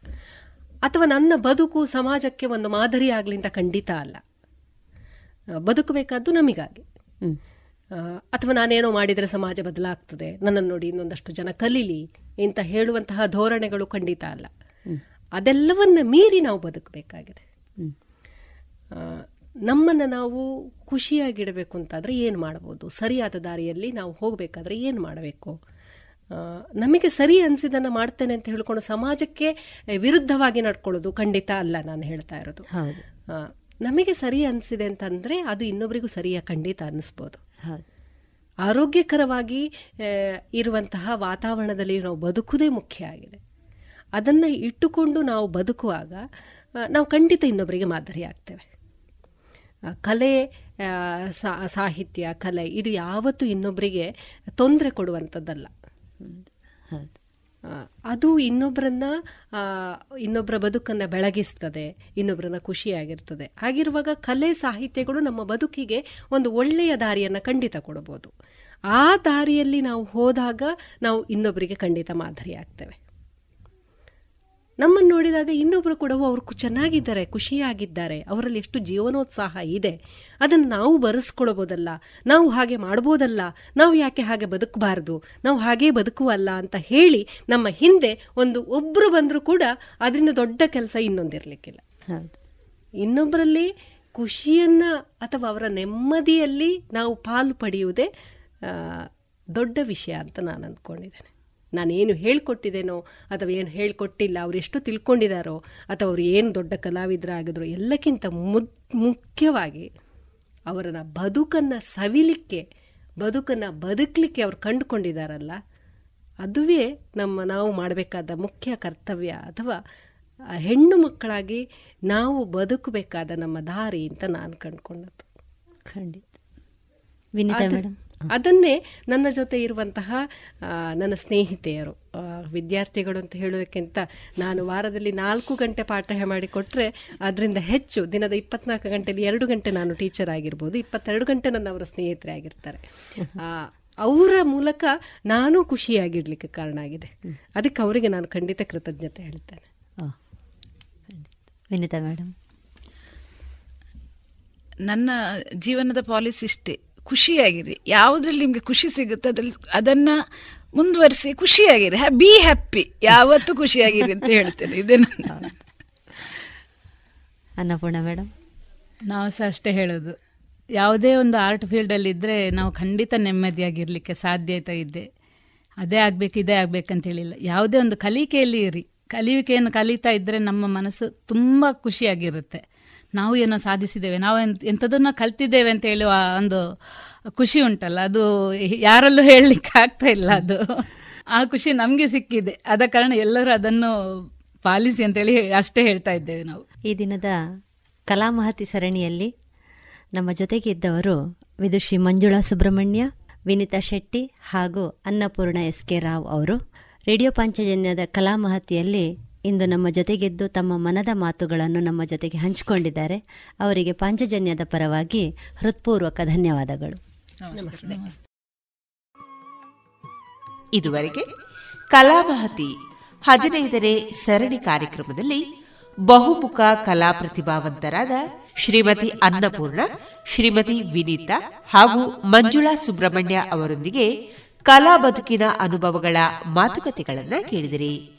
S15: ಅಥವಾ ನನ್ನ ಬದುಕು ಸಮಾಜಕ್ಕೆ ಒಂದು ಮಾದರಿ ಆಗಲಿ ಅಂತ ಖಂಡಿತ ಅಲ್ಲ. ಬದುಕಬೇಕಾದ್ದು ನಮಗಾಗಿ. ಅಥವಾ ನಾನೇನೋ ಮಾಡಿದರೆ ಸಮಾಜ ಬದಲಾಗ್ತದೆ ನನ್ನನ್ನು ನೋಡಿ ಇನ್ನೊಂದಷ್ಟು ಜನ ಕಲೀಲಿ ಅಂತ ಹೇಳುವಂತಹ ಧೋರಣೆಗಳು ಖಂಡಿತ ಅಲ್ಲ. ಅದೆಲ್ಲವನ್ನ ಮೀರಿ ನಾವು ಬದುಕಬೇಕಾಗಿದೆ ನಮ್ಮನ್ನು ನಾವು ಖುಷಿಯಾಗಿಡಬೇಕು ಅಂತಾದರೆ ಏನು ಮಾಡ್ಬೋದು? ಸರಿಯಾದ ದಾರಿಯಲ್ಲಿ ನಾವು ಹೋಗಬೇಕಾದ್ರೆ ಏನು ಮಾಡಬೇಕು? ನಮಗೆ ಸರಿ ಅನಿಸಿದನ್ನು ಮಾಡ್ತೇನೆ ಅಂತ ಹೇಳ್ಕೊಂಡು ಸಮಾಜಕ್ಕೆ ವಿರುದ್ಧವಾಗಿ ನಡ್ಕೊಳ್ಳೋದು ಖಂಡಿತ ಅಲ್ಲ ನಾನು ಹೇಳ್ತಾ ಇರೋದು. ನಮಗೆ ಸರಿ ಅನಿಸಿದೆ ಅಂತಂದರೆ ಅದು ಇನ್ನೊಬ್ಬರಿಗೂ ಸರಿಯಾಗಿ ಖಂಡಿತ ಅನ್ನಿಸ್ಬೋದು. ಆರೋಗ್ಯಕರವಾಗಿ ಇರುವಂತಹ ವಾತಾವರಣದಲ್ಲಿ ನಾವು ಬದುಕುವುದೇ ಮುಖ್ಯ ಆಗಿದೆ. ಅದನ್ನು ಇಟ್ಟುಕೊಂಡು ನಾವು ಬದುಕುವಾಗ ನಾವು ಖಂಡಿತ ಇನ್ನೊಬ್ಬರಿಗೆ ಮಾದರಿ ಆಗ್ತೇವೆ. ಕಲೆ ಸಾಹಿತ್ಯ ಕಲೆ ಇದು ಯಾವತ್ತೂ ಇನ್ನೊಬ್ಬರಿಗೆ ತೊಂದರೆ ಕೊಡುವಂಥದ್ದಲ್ಲ ಅದು ಇನ್ನೊಬ್ಬರನ್ನ ಇನ್ನೊಬ್ಬರ ಬದುಕನ್ನು ಬೆಳಗಿಸ್ತದೆ ಇನ್ನೊಬ್ಬರನ್ನ ಖುಷಿಯಾಗಿರ್ತದೆ. ಹಾಗಿರುವಾಗ ಕಲೆ, ಸಾಹಿತ್ಯಗಳು ನಮ್ಮ ಬದುಕಿಗೆ ಒಂದು ಒಳ್ಳೆಯ ದಾರಿಯನ್ನು ಖಂಡಿತ ಕೊಡ್ಬೋದು. ಆ ದಾರಿಯಲ್ಲಿ ನಾವು ಹೋದಾಗ ನಾವು ಇನ್ನೊಬ್ಬರಿಗೆ ಖಂಡಿತ ಮಾದರಿ ಆಗ್ತೇವೆ ನಮ್ಮನ್ನು ನೋಡಿದಾಗ ಇನ್ನೊಬ್ಬರು ಕೂಡ ಅವರು ಚೆನ್ನಾಗಿದ್ದಾರೆ ಖುಷಿಯಾಗಿದ್ದಾರೆ ಅವರಲ್ಲಿ ಎಷ್ಟು ಜೀವನೋತ್ಸಾಹ ಇದೆ. ಅದನ್ನು ನಾವು ಬರೆಸ್ಕೊಳ್ಬೋದಲ್ಲ ನಾವು ಹಾಗೆ ಮಾಡ್ಬೋದಲ್ಲ ನಾವು ಯಾಕೆ ಹಾಗೆ ಬದುಕಬಾರ್ದು ನಾವು ಹಾಗೇ ಬದುಕುವಲ್ಲ ಅಂತ ಹೇಳಿ ನಮ್ಮ ಹಿಂದೆ ಒಂದು ಒಬ್ಬರು ಬಂದರೂ ಕೂಡ ಅದರಿಂದ ದೊಡ್ಡ ಕೆಲಸ ಇನ್ನೊಂದಿರಲಿಕ್ಕಿಲ್ಲ. ಇನ್ನೊಬ್ಬರಲ್ಲಿ ಖುಷಿಯನ್ನ ಅಥವಾ ಅವರ ನೆಮ್ಮದಿಯಲ್ಲಿ ನಾವು ಪಾಲು ಪಡೆಯುವುದೇ ದೊಡ್ಡ ವಿಷಯ ಅಂತ ನಾನು ಅಂದ್ಕೊಂಡಿದ್ದೇನೆ ನಾನೇನು ಹೇಳ್ಕೊಟ್ಟಿದ್ದೇನೋ ಅಥವಾ ಏನು ಹೇಳ್ಕೊಟ್ಟಿಲ್ಲ ಅವ್ರು ಎಷ್ಟು ತಿಳ್ಕೊಂಡಿದ್ದಾರೋ ಅಥವಾ ಅವರು ಏನು ದೊಡ್ಡ ಕಲಾವಿದರಾಗಿದ್ರು ಎಲ್ಲಕ್ಕಿಂತ ಮುದ್ ಮುಖ್ಯವಾಗಿ ಅವರನ್ನ ಬದುಕನ್ನು ಸವಿಲಿಕ್ಕೆ ಬದುಕನ್ನು ಬದುಕಲಿಕ್ಕೆ ಅವ್ರು ಕಂಡುಕೊಂಡಿದ್ದಾರಲ್ಲ ಅದುವೇ ನಮ್ಮ ನಾವು ಮಾಡಬೇಕಾದ ಮುಖ್ಯ ಕರ್ತವ್ಯ ಅಥವಾ ಹೆಣ್ಣು ಮಕ್ಕಳಾಗಿ ನಾವು ಬದುಕಬೇಕಾದ ನಮ್ಮ ದಾರಿ ಅಂತ ನಾನು ಕಂಡುಕೊಂಡದ್ದು.
S12: ಖಂಡಿತ. ವಿನಿತಾ ಮೇಡಮ್
S15: ಅದನ್ನೇ ನನ್ನ ಜೊತೆ ಇರುವಂತಹ ನನ್ನ ಸ್ನೇಹಿತೆಯರು ವಿದ್ಯಾರ್ಥಿಗಳು ಅಂತ ಹೇಳೋದಕ್ಕಿಂತ ನಾನು ವಾರದಲ್ಲಿ ನಾಲ್ಕು ಗಂಟೆ ಪಾಠ ಮಾಡಿಕೊಟ್ರೆ ಅದರಿಂದ ಹೆಚ್ಚು ದಿನದ ಇಪ್ಪತ್ನಾಲ್ಕು ಗಂಟೆಯಲ್ಲಿ ಎರಡು ಗಂಟೆ ನಾನು ಟೀಚರ್ ಆಗಿರ್ಬೋದು ಇಪ್ಪತ್ತೆರಡು ಗಂಟೆ ನನ್ನ ಅವರ ಸ್ನೇಹಿತರೆ ಆಗಿರ್ತಾರೆ. ಅವರ ಮೂಲಕ ನಾನು ಖುಷಿಯಾಗಿಡ್ಲಿಕ್ಕೆ ಕಾರಣ ಆಗಿದೆ. ಅದಕ್ಕೆ ಅವರಿಗೆ ನಾನು ಖಂಡಿತ ಕೃತಜ್ಞತೆ ಹೇಳ್ತೇನೆ.
S12: ವಿನಿತಾ ಮೇಡಮ್
S13: ನನ್ನ ಜೀವನದ ಪಾಲಿಸಿ ಇಷ್ಟೇ. ಖುಷಿಯಾಗಿರಿ. ಯಾವುದ್ರಲ್ಲಿ ನಿಮಗೆ ಖುಷಿ ಸಿಗುತ್ತೆ ಅದ್ರಲ್ಲಿ ಅದನ್ನ ಮುಂದುವರಿಸಿ ಖುಷಿಯಾಗಿರಿ. ಬಿ ಹ್ಯಾಪಿ ಯಾವತ್ತೂ ಖುಷಿಯಾಗಿರಿ ಅಂತ ಹೇಳ್ತೇನೆ. ಇದೇ
S12: ಅನ್ನಪೂರ್ಣ ಮೇಡಮ್
S14: ನಾವು ಸಹ ಅಷ್ಟೇ ಹೇಳೋದು. ಯಾವುದೇ ಒಂದು ಆರ್ಟ್ ಫೀಲ್ಡಲ್ಲಿ ಇದ್ದರೆ ನಾವು ಖಂಡಿತ ನೆಮ್ಮದಿಯಾಗಿರಲಿಕ್ಕೆ ಸಾಧ್ಯತೆ ಇದೆ. ಅದೇ ಆಗಬೇಕು ಇದೇ ಆಗಬೇಕಂತ ಹೇಳಿಲ್ಲ. ಯಾವುದೇ ಒಂದು ಕಲಿಕೆಯಲ್ಲಿ ಇರಿ. ಕಲಿಕೆಯನ್ನು ಕಲಿತಾ ಇದ್ದರೆ ನಮ್ಮ ಮನಸ್ಸು ತುಂಬಾ ಖುಷಿಯಾಗಿರುತ್ತೆ. ನಾವು ಏನೋ ಸಾಧಿಸಿದ್ದೇವೆ, ನಾವು ಎಂಥದನ್ನ ಕಲ್ತಿದ್ದೇವೆ ಅಂತ ಹೇಳುವ ಒಂದು ಖುಷಿ ಉಂಟಲ್ಲ, ಅದು ಯಾರಲ್ಲೂ ಹೇಳಲಿಕ್ಕೆ ಆಗ್ತಾ ಇಲ್ಲ ಅದು. ಆ ಖುಷಿ ನಮಗೆ ಸಿಕ್ಕಿದೆ, ಆದ ಕಾರಣ ಎಲ್ಲರೂ ಅದನ್ನು ಪಾಲಿಸಿ ಅಂತೇಳಿ ಅಷ್ಟೇ ಹೇಳ್ತಾ ಇದ್ದೇವೆ ನಾವು.
S12: ಈ ದಿನದ ಕಲಾಮಹತಿ ಸರಣಿಯಲ್ಲಿ ನಮ್ಮ ಜೊತೆಗೆ ಇದ್ದವರು ವಿದುಷಿ ಮಂಜುಳಾ ಸುಬ್ರಹ್ಮಣ್ಯ, ವಿನಿತಾ ಶೆಟ್ಟಿ ಹಾಗೂ ಅನ್ನಪೂರ್ಣ ಎಸ್ ಕೆ ರಾವ್ ಅವರು. ರೇಡಿಯೋ ಪಾಂಚಜನ್ಯದ ಕಲಾಮಹತಿಯಲ್ಲಿ ಇಂದು ನಮ್ಮ ಜೊತೆಗೆದ್ದು ತಮ್ಮ ಮನದ ಮಾತುಗಳನ್ನು ನಮ್ಮ ಜೊತೆಗೆ ಹಂಚಿಕೊಂಡಿದ್ದಾರೆ. ಅವರಿಗೆ ಪಾಂಚಜನ್ಯದ ಪರವಾಗಿ ಹೃತ್ಪೂರ್ವಕ ಧನ್ಯವಾದಗಳು.
S1: ಇದುವರೆಗೆ ಕಲಾಮಹತಿ ಹದಿನೈದನೇ ಸರಣಿ ಕಾರ್ಯಕ್ರಮದಲ್ಲಿ ಬಹುಮುಖ ಕಲಾ ಪ್ರತಿಭಾವಂತರಾದ ಶ್ರೀಮತಿ ಅನ್ನಪೂರ್ಣ ಶ್ರೀಮತಿ ವಿನೀತಾ ಹಾಗೂ ಮಂಜುಳಾ ಸುಬ್ರಹ್ಮಣ್ಯ ಅವರೊಂದಿಗೆ ಕಲಾ ಬದುಕಿನ ಅನುಭವಗಳ ಮಾತುಕತೆಗಳನ್ನು ಕೇಳಿದಿರಿ.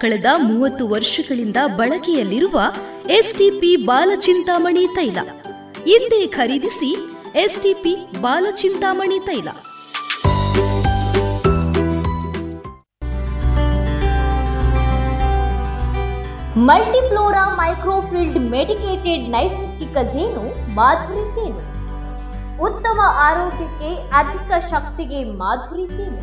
S2: ಕಳೆದ ಮೂವತ್ತು ವರ್ಷಗಳಿಂದ ಬಳಕೆಯಲ್ಲಿರುವ ಎಸ್ಟಿಪಿ ಬಾಲಚಿಂತಾಮಣಿ ತೈಲ. ಹಿಂದೆ ಖರೀದಿಸಿ ಎಸ್ಟಿಪಿ ಬಾಲಚಿಂತಾಮಣಿ ತೈಲ.
S3: ಮಲ್ಟಿಫ್ಲೋರಾ ಮೈಕ್ರೋಫಿಲ್ಡ್ ಮೆಡಿಕೇಟೆಡ್ ನೈಸರ್ಗಿಕ ಜೇನು, ಮಾಧುರಿ ಜೇನು. ಉತ್ತಮ ಆರೋಗ್ಯಕ್ಕೆ ಅಧಿಕ ಶಕ್ತಿಗೆ ಮಾಧುರಿ ಜೇನು.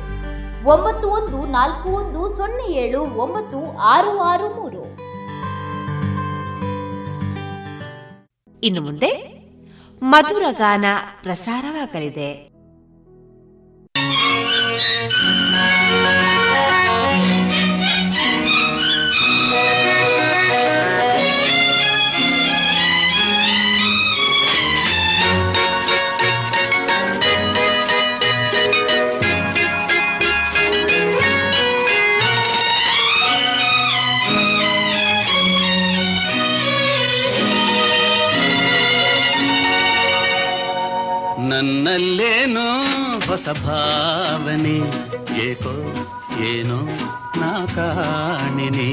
S3: ಒಂಬತ್ತು ಒಂದು ನಾಲ್ಕು ಒಂದು ಸೊನ್ನೆ ಏಳು ಒಂಬತ್ತು ಆರು ಆರು ಮೂರು.
S1: ಇನ್ನು ಮುಂದೆ ಮಧುರ ಗಾನ ಪ್ರಸಾರವಾಗಲಿದೆ.
S16: ಹೊಸ ಭಾವನೆ ಏಕೋ ಏನೋ ನಾ ಕಾಣಿನಿ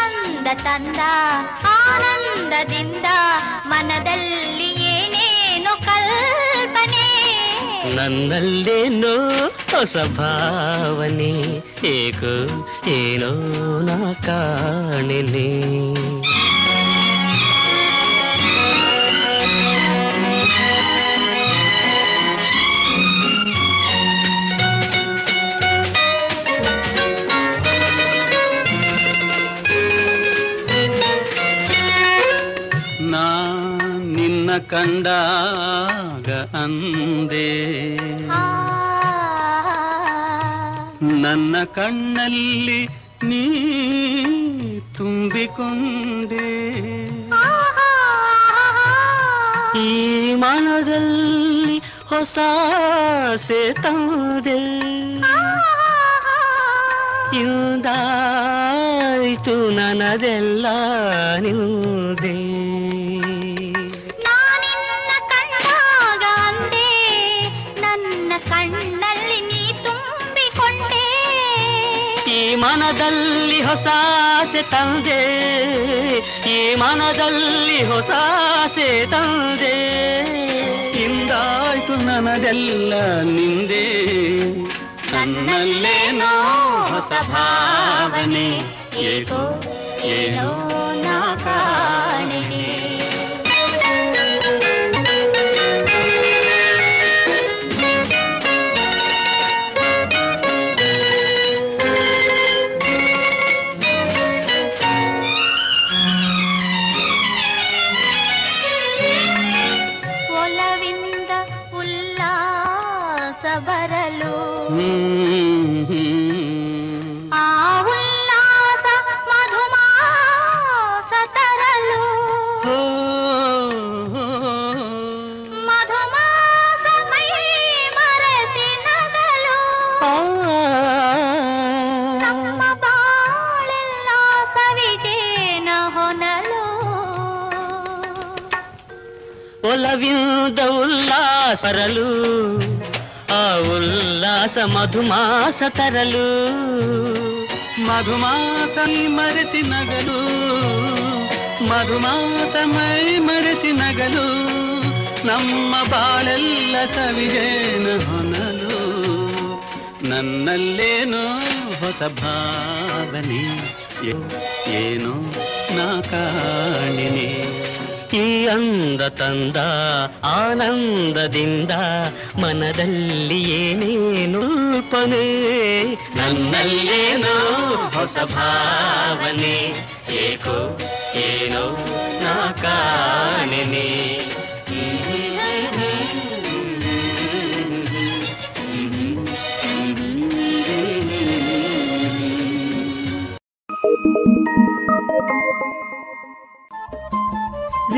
S17: ಅಂದ ತಂದ ಆನಂದದಿಂದ ಮನದಲ್ಲಿ ಏನೇನೋ ಕಲ್ಪನೆ
S16: ನನ್ನಲ್ಲೇನೋ ಹೊಸ ಭಾವನೆ ಏಕೋ ಏನೋ ನಾ ಕಾಣಿನಿ ಕಂಡಾಗ ಅಂದೆ ನನ್ನ ಕಣ್ಣಲ್ಲಿ ನೀ ತುಂಬಿಕೊಂಡೆ ಈ ಮನದಲ್ಲಿ ಹೊಸ ತಂದೆ ಇಂದಾಯ್ತು ನನದೆಲ್ಲ ನಿಂದೆ ಮನದಲ್ಲಿ ಹೊಸಾಸೆ ತಂದೆ. ಈ ಮನದಲ್ಲಿ ಹೊಸಾಸೆ ತಂದೆ. ಇಂದಾಯ್ತು ನನದೆಲ್ಲ ನಿಂದೆ. ನನ್ನಲ್ಲೇನೋ ಹೊಸ ಭಾವನೆ. ಏಕೋ, ಏನೋ ನಾ ಕಾಣೆ
S17: ಉಲ್ಲಾಸರಲು ಆ ಉಲ್ಲಾಸ ಮಧುಮಾಸ ತರಲು
S16: ಮಧುಮಾಸ ಮರೆಸಿ ನಗಲು ಮಧುಮಾಸ ಮೈ ಮರೆಸಿ ನಗಲು ನಮ್ಮ ಬಾಳೆಲ್ಲ ಸವಿಜೇನು ಹೊನಲು ನನ್ನಲ್ಲೇನೋ ಹೊಸ ಭಾವನೆ ಏ- ಏನೋ ನಾ ಕಾಣಿನೆ
S17: ಈ ಅಂದ ತಂದ ಆನಂದದಿಂದ ಮನದಲ್ಲಿ ಏನೇನು ಉಲ್ಪನೆ ನನ್ನಲ್ಲೇನೋ ಹೊಸ ಭಾವನೆ ಏಕೋ ಏನೋ ನಾ ಕಾಣೆನೆ.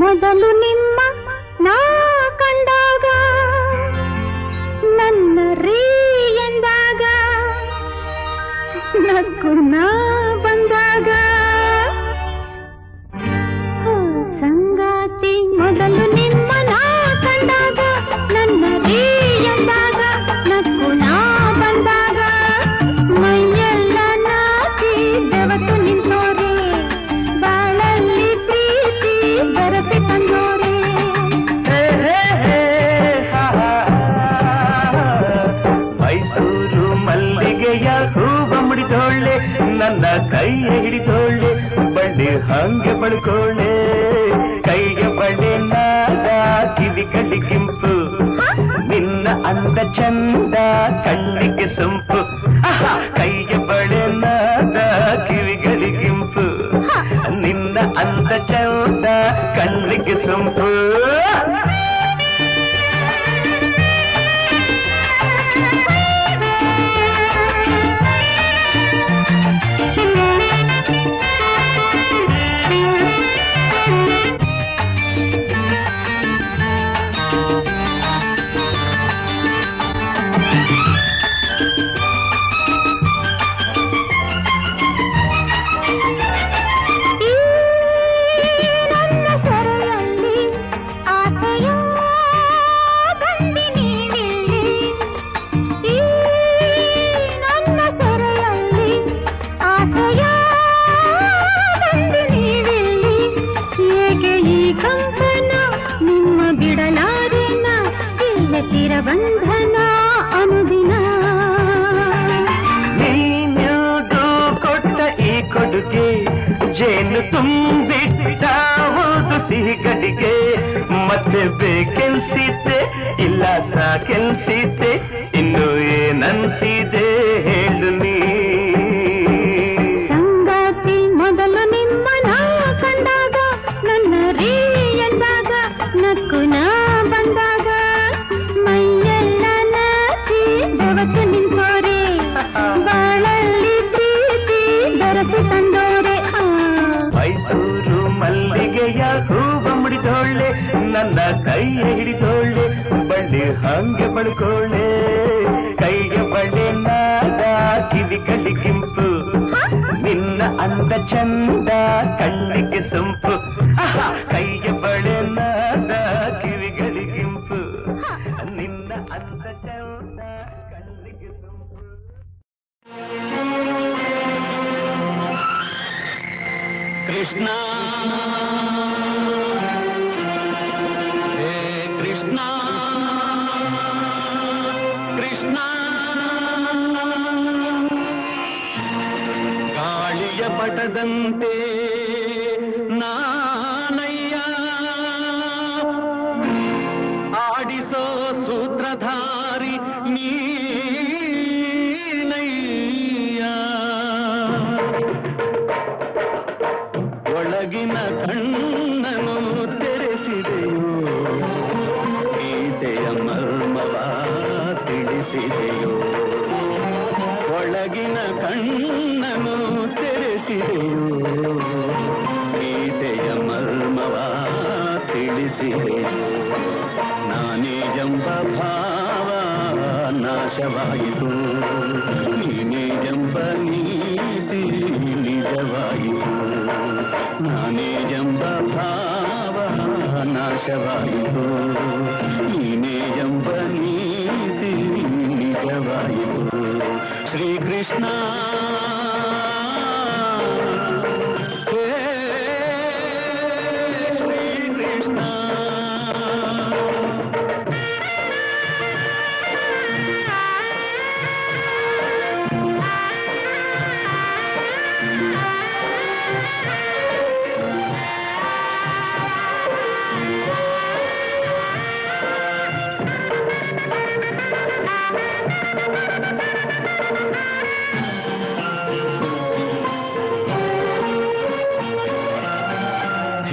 S16: ಮೊದಲು ನಿಮ್ಮ ನಾ ಕಂಡಾಗ ನನ್ನ ರೀ ಎಂದಾಗ ನಕ್ಕು ನಾ ಹಂಗೆ ಬಳ್ಕೋಳೆ ಕೈಗೆ ಬಳ್ಳಿ ನಾದ ಕಿವಿ ಕಡಿ ಕೆಂಪು ನಿನ್ನ ಅಂದ ಚಂದ ಕಣ್ಣಿಗೆ ಸೊಂಪು ಆಹಾ, ಕೈಗೆ ಬಳೆ ನಾದ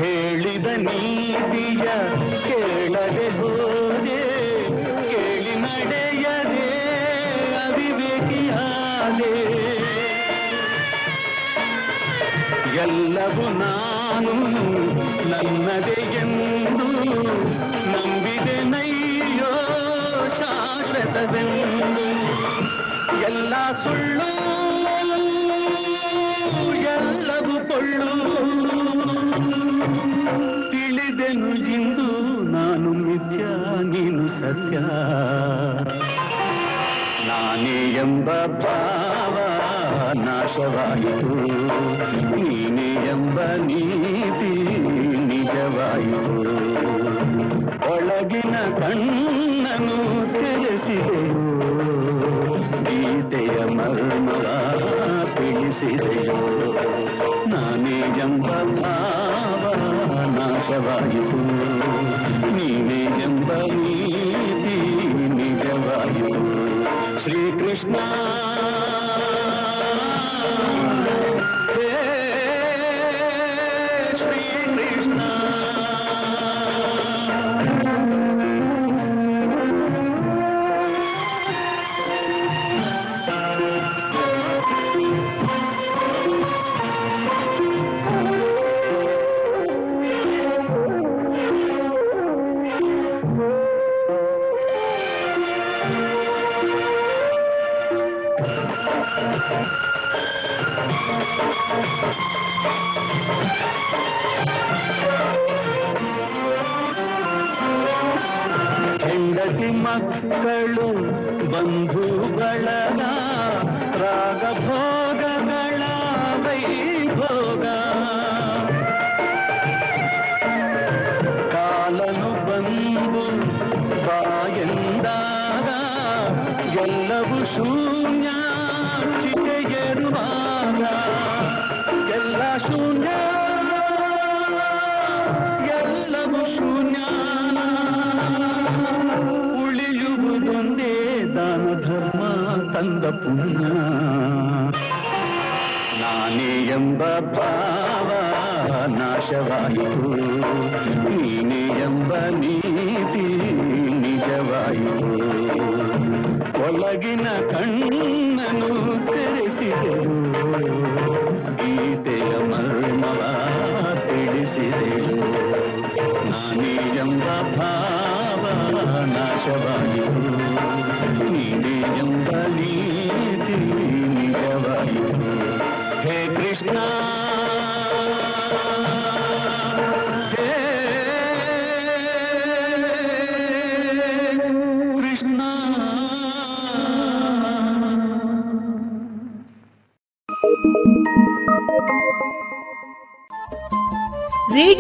S17: ಹೇಳಿದ ನೀತಿಯ ಕೇಳದೆ ಹೋದೆ, ಕೇಳಿ ನಡೆಯದೆ ಅವಿವೇಕಿಯಾದೆ ಎಲ್ಲವೂ ನಾನು ನನ್ನದೇ ಎಂದು ನಂಬಿದೆ ನೈಯೋ ಶಾಶ್ವತವೆಂದು. ಎಲ್ಲ ಸುಳ್ಳು ಕೊಳ್ಳು ತಿಳಿದೆನು ಇಂದು ನಾನು ಮಿಥ್ಯ ನೀನು ಸತ್ಯ ನಾನೇ ಎಂಬ ಭಾವ ನಾಶವಾಯಿತು ನೀನೇ ಎಂಬ ನೀತಿ ನಿಜವಾಯಿತು ಒಳಗಿನ ಕಣ್ಣನು ತೆರೆಸಿದೆಯೋ ಗೀತೆಯ ಮರ್ಮವ ತಿಳಿಸಿದೆಯೋ ನಾನೇ ಎಂಬ ಭಾವ ನಾಶವಾಯಿತು ನೀನೇ ಎಂಬ ನೀತಿ ನಿಜವಾಯಿತು ಶ್ರೀಕೃಷ್ಣ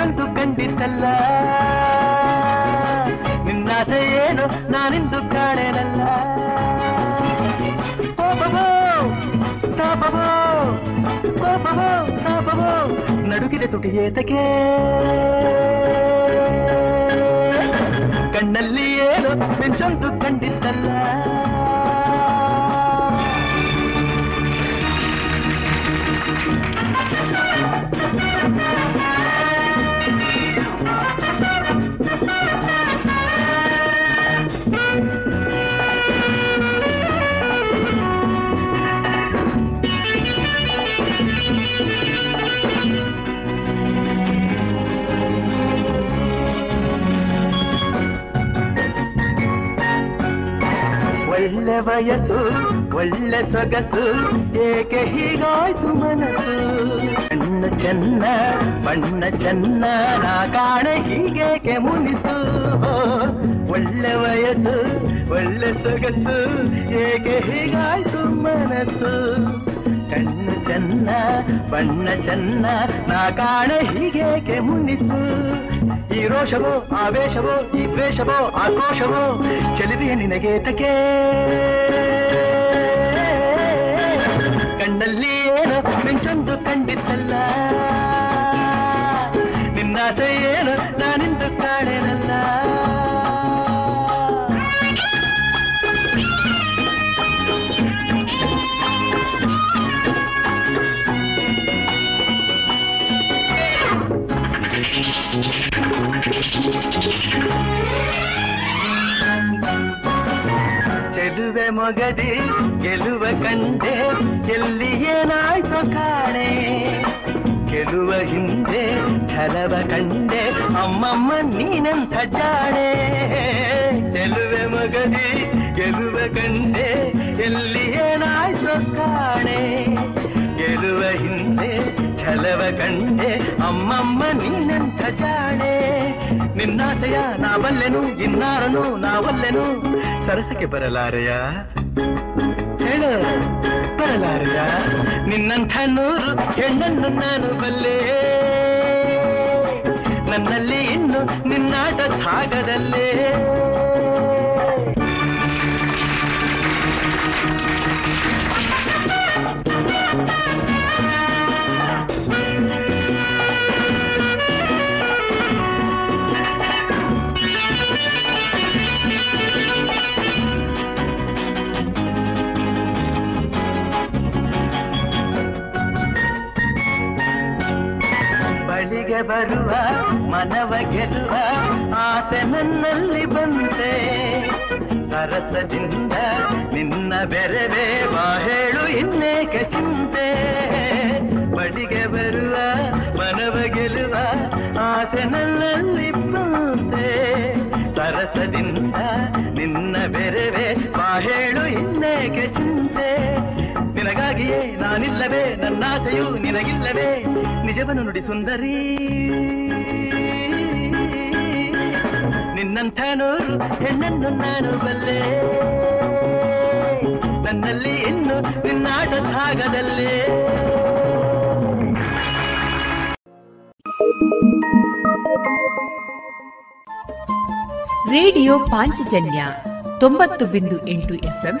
S16: ಮಿಂಚೊಂದು ಕಂಡಿದ್ದಲ್ಲ ನಿನ್ನಾಸೆ ಏನೋ ನಾನಿಂದು ಕಾಣೆನಲ್ಲ ಕೋಪವೋ ತಾಪವೋ ಕೋಪವೋ ತಾಪವೋ ನಡುಗಿದೆ ತುಟಿ ಏತಕ್ಕೆ ಕಣ್ಣಲ್ಲಿ ಏನೋ ಮಿಂಚೊಂದು ಕಂಡಿದ್ದಲ್ಲ ವಯಸ್ಸು, ಒಳ್ಳೆ ಸೊಗಸು, ಏಕೆ ಹೀಗಾಯ್ತು ಮನಸ್ಸು? ಕಣ್ಣ ಚೆನ್ನ, ಬಣ್ಣ ಚೆನ್ನ ನಾ ಕಾಣೆ ಹೀಗೇಕೆ ಮುನಿಸು? ಒಳ್ಳೆ ವಯಸ್ಸು, ಒಳ್ಳೆ ಸೊಗಸು, ಏಕೆ ಹೀಗಾಯ್ತು ಮನಸ್ಸು? ಕಣ್ಣು ಚೆನ್ನ, ಬಣ್ಣ ಚೆನ್ನ ನಾ ಕಾಣೆ ಹೀಗೇಕೆ ಮುನಿಸು? ಈ ರೋಷವೋ, ಆವೇಶವೋ, ಈ ದ್ವೇಷವೋ, ಆಕ್ರೋಶವೋ, ಚಲಿದೆಯ ನಿನಗೆ ತಕೆ ಕಣ್ಣಲ್ಲಿ ಏನು ಮಿಂಚೊಂದು ಕಂಡಿದ್ದಲ್ಲ ನಿನ್ನಾಸೆ ಏನು ನಾನಿಂದು ಚೆಲುವೆ ಮೊಗದಿ ಗೆಲುವ ಕಂಡೆ ಎಲ್ಲಿ ಏನಾಯ್ತು ಕಾಣೆ ಗೆಲುವ ಹಿಂದೆ ಛಲವ ಕಂಡೆ ಅಮ್ಮಮ್ಮ ನೀನಂತ ಜಾಣೆ ಚೆಲುವೆ ಮಗದಿ ಗೆಲುವ ಕಂಡೆ ಎಲ್ಲಿ ಏನಾಯ್ತು ಕಾಣೆ ಗೆಲುವ ಹಿಂದೆ ಛಲವ ಕಂಡೆ ಅಮ್ಮಮ್ಮ ನೀನಂತ ಜಾಣೆ ನಿನ್ನಾಸೆಯ ನಾವಲ್ಲೆನು, ಇನ್ನಾರನು ನಾವಲ್ಲೆನು? ಸರಸಕ್ಕೆ ಬರಲಾರೆಯ? ಹೇಳು, ಬರಲಾರೆಯ? ನಿನ್ನಂಥ ನೂರು ಹೆಣ್ಣನ್ನು ನಾನು ಬಲ್ಲೆ? ನನ್ನಲ್ಲಿ ಇನ್ನು ನಿನ್ನಾಟ ಸಾಗದಲ್ಲೇ? ಬರುವ, ಮನವ ಗೆಲ್ಲುವ ಆಸೆ ನನ್ನಲ್ಲಿ ಬಂತೆ. ಸರಸದಿಂದ ನಿನ್ನ ಬೆರವೇ ಹೇಳು ಇನ್ನೇಕೆ ಚಿಂತೆ. ಬಡಿಗೆ ಬರುವ, ಮನವ ಗೆಲ್ಲುವ ಆಸೆ ನನ್ನಲ್ಲಿ ಬಂತೆ. ಸರಸದಿಂದ ನಿನ್ನ ಬೆರವೇ ಹೇಳು ಇನ್ನೇಕೆ ಚಿಂತೆ. ನಿನಗಾಗಿಯೇ ನಾನಿಲ್ಲವೇ, ನನ್ನಾಸೆಯು ನಿನಗಿಲ್ಲವೇ. ನಿಜವನ್ನು ನುಡಿ ಸುಂದರಿ. ನಿನ್ನಂಥ ನೂರು, ಹೆಣ್ಣನ್ನು ನಾನು ಬಲ್ಲೆ. ನನ್ನಲ್ಲಿ ಇನ್ನು ನಿನ್ನಾಟ ಭಾಗದಲ್ಲೇ.
S1: ರೇಡಿಯೋ ಪಾಂಚಜನ್ಯ ತೊಂಬತ್ತು ಬಿಂದು ಎಂಟು ಎಫ್ಎಂ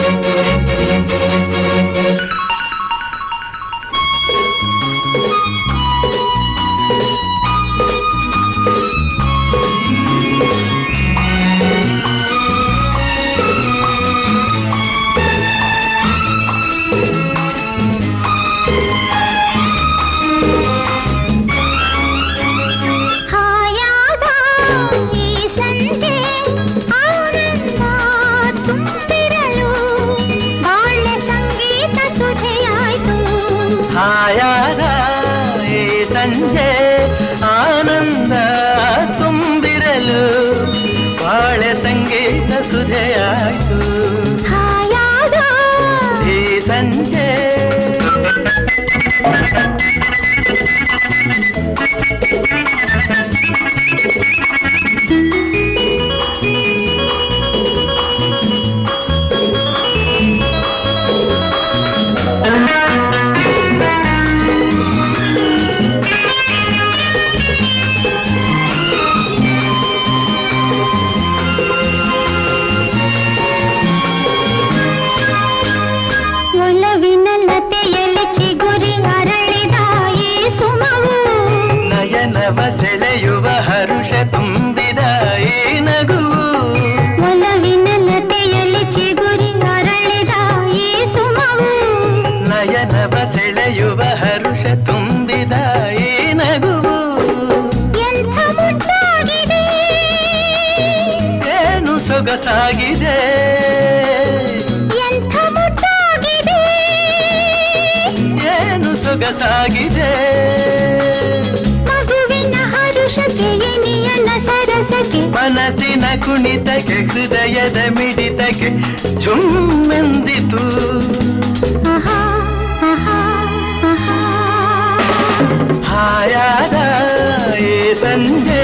S18: ಮುದ್ದಾಗಿದೆ ಎಂಥ ಮುದ್ದಾಗಿದೆ
S16: ಏನು ಸೊಗಸಾಗಿದೆ.
S18: ಮಗುವಿನ ಹರುಷಕ್ಕೆ ಎನಿಯನ ಸರಸಕ್ಕೆ.
S16: ಮನಸ್ಸಿನ ಕುಣಿತಕ್ಕೆ ಹೃದಯದ ಮಿಡಿತಕ್ಕೆ ಜುಮ್ಮೆಂದಿತು ಹಾಯಾದ ಏ ಸಂಜೆ.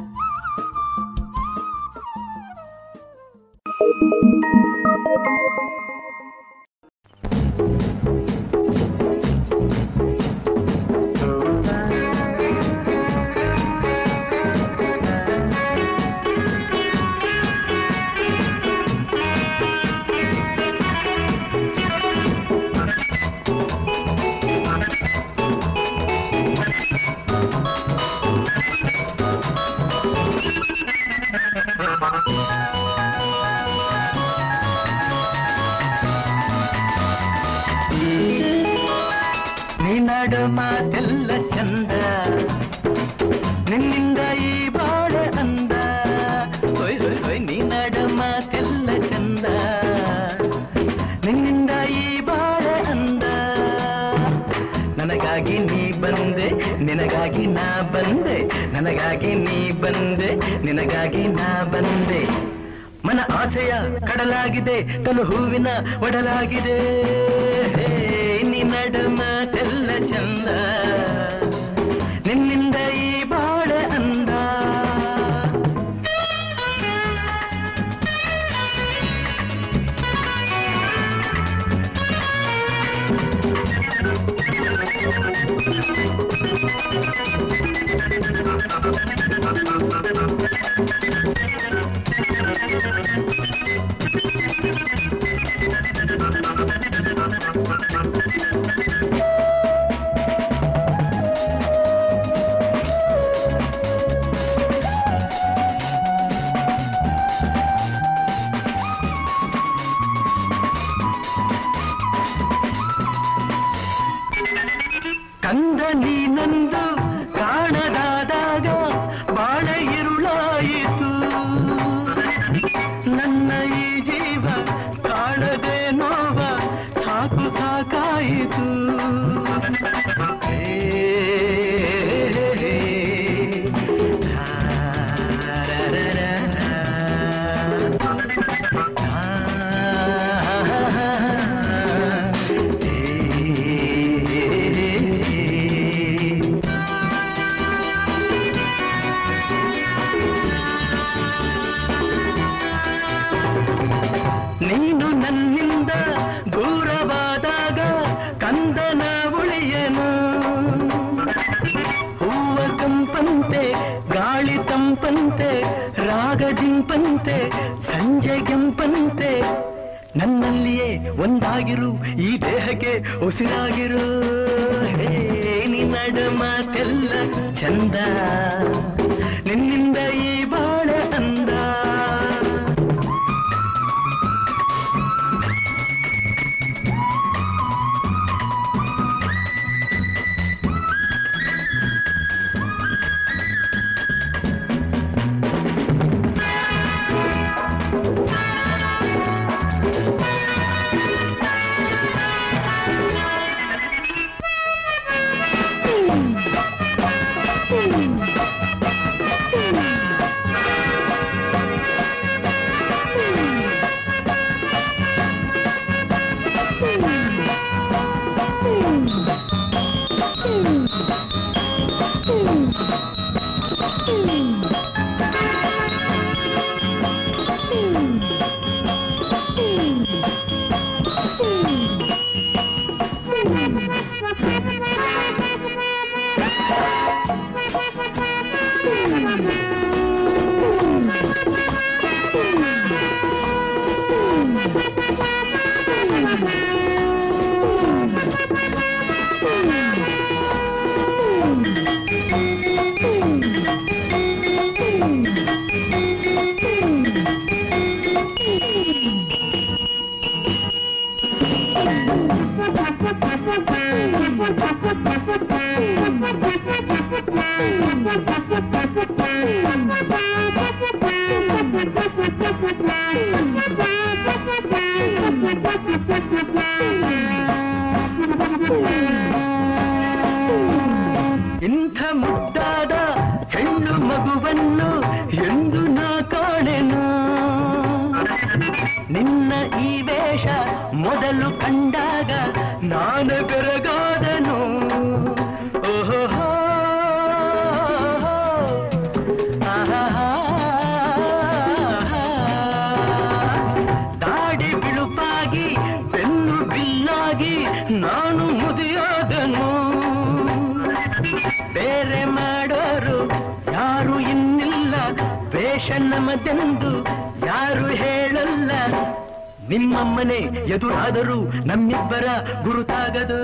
S16: ಒಂದಾಗಿರು ಈ ದೇಹಕ್ಕೆ ಉಸಿರಾಗಿರು. ಹೇ ನಿನ್ನಡ ಮಾತೆಲ್ಲ ಚಂದ. ನಮದೆಂದು ಯಾರು ಹೇಳಲ್ಲ. ನಿಮ್ಮಮ್ಮನೆ ಎದುರಾದರೂ ನಮ್ಮಿಬ್ಬರ ಗುರುತಾಗದು.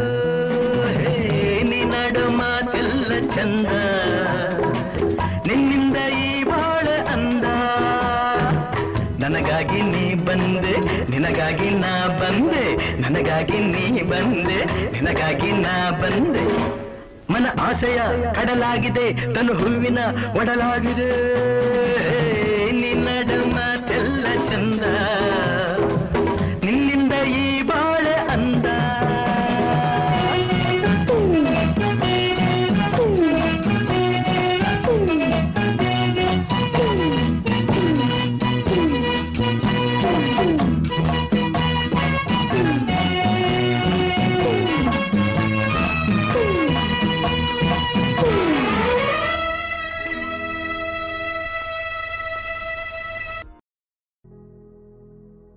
S16: ನಿನ್ನಡ ಮಾತೆಲ್ಲ ಚಂದ. ನಿನ್ನಿಂದ ಈ ಬಾಳ ಅಂದ. ನನಗಾಗಿ ನೀ ಬಂದೆ, ನಿನಗಾಗಿ ನಾ ಬಂದೆ, ನನಗಾಗಿ ನೀ ಬಂದೆ, ನಿನಗಾಗಿ ನಾ ಬಂದೆ. ಮನ ಆಸೆಯ ಕಡಲಾಗಿದೆ, ತನು ಹೂವಿನ ಒಡಲಾಗಿದೆ. ಚಂದ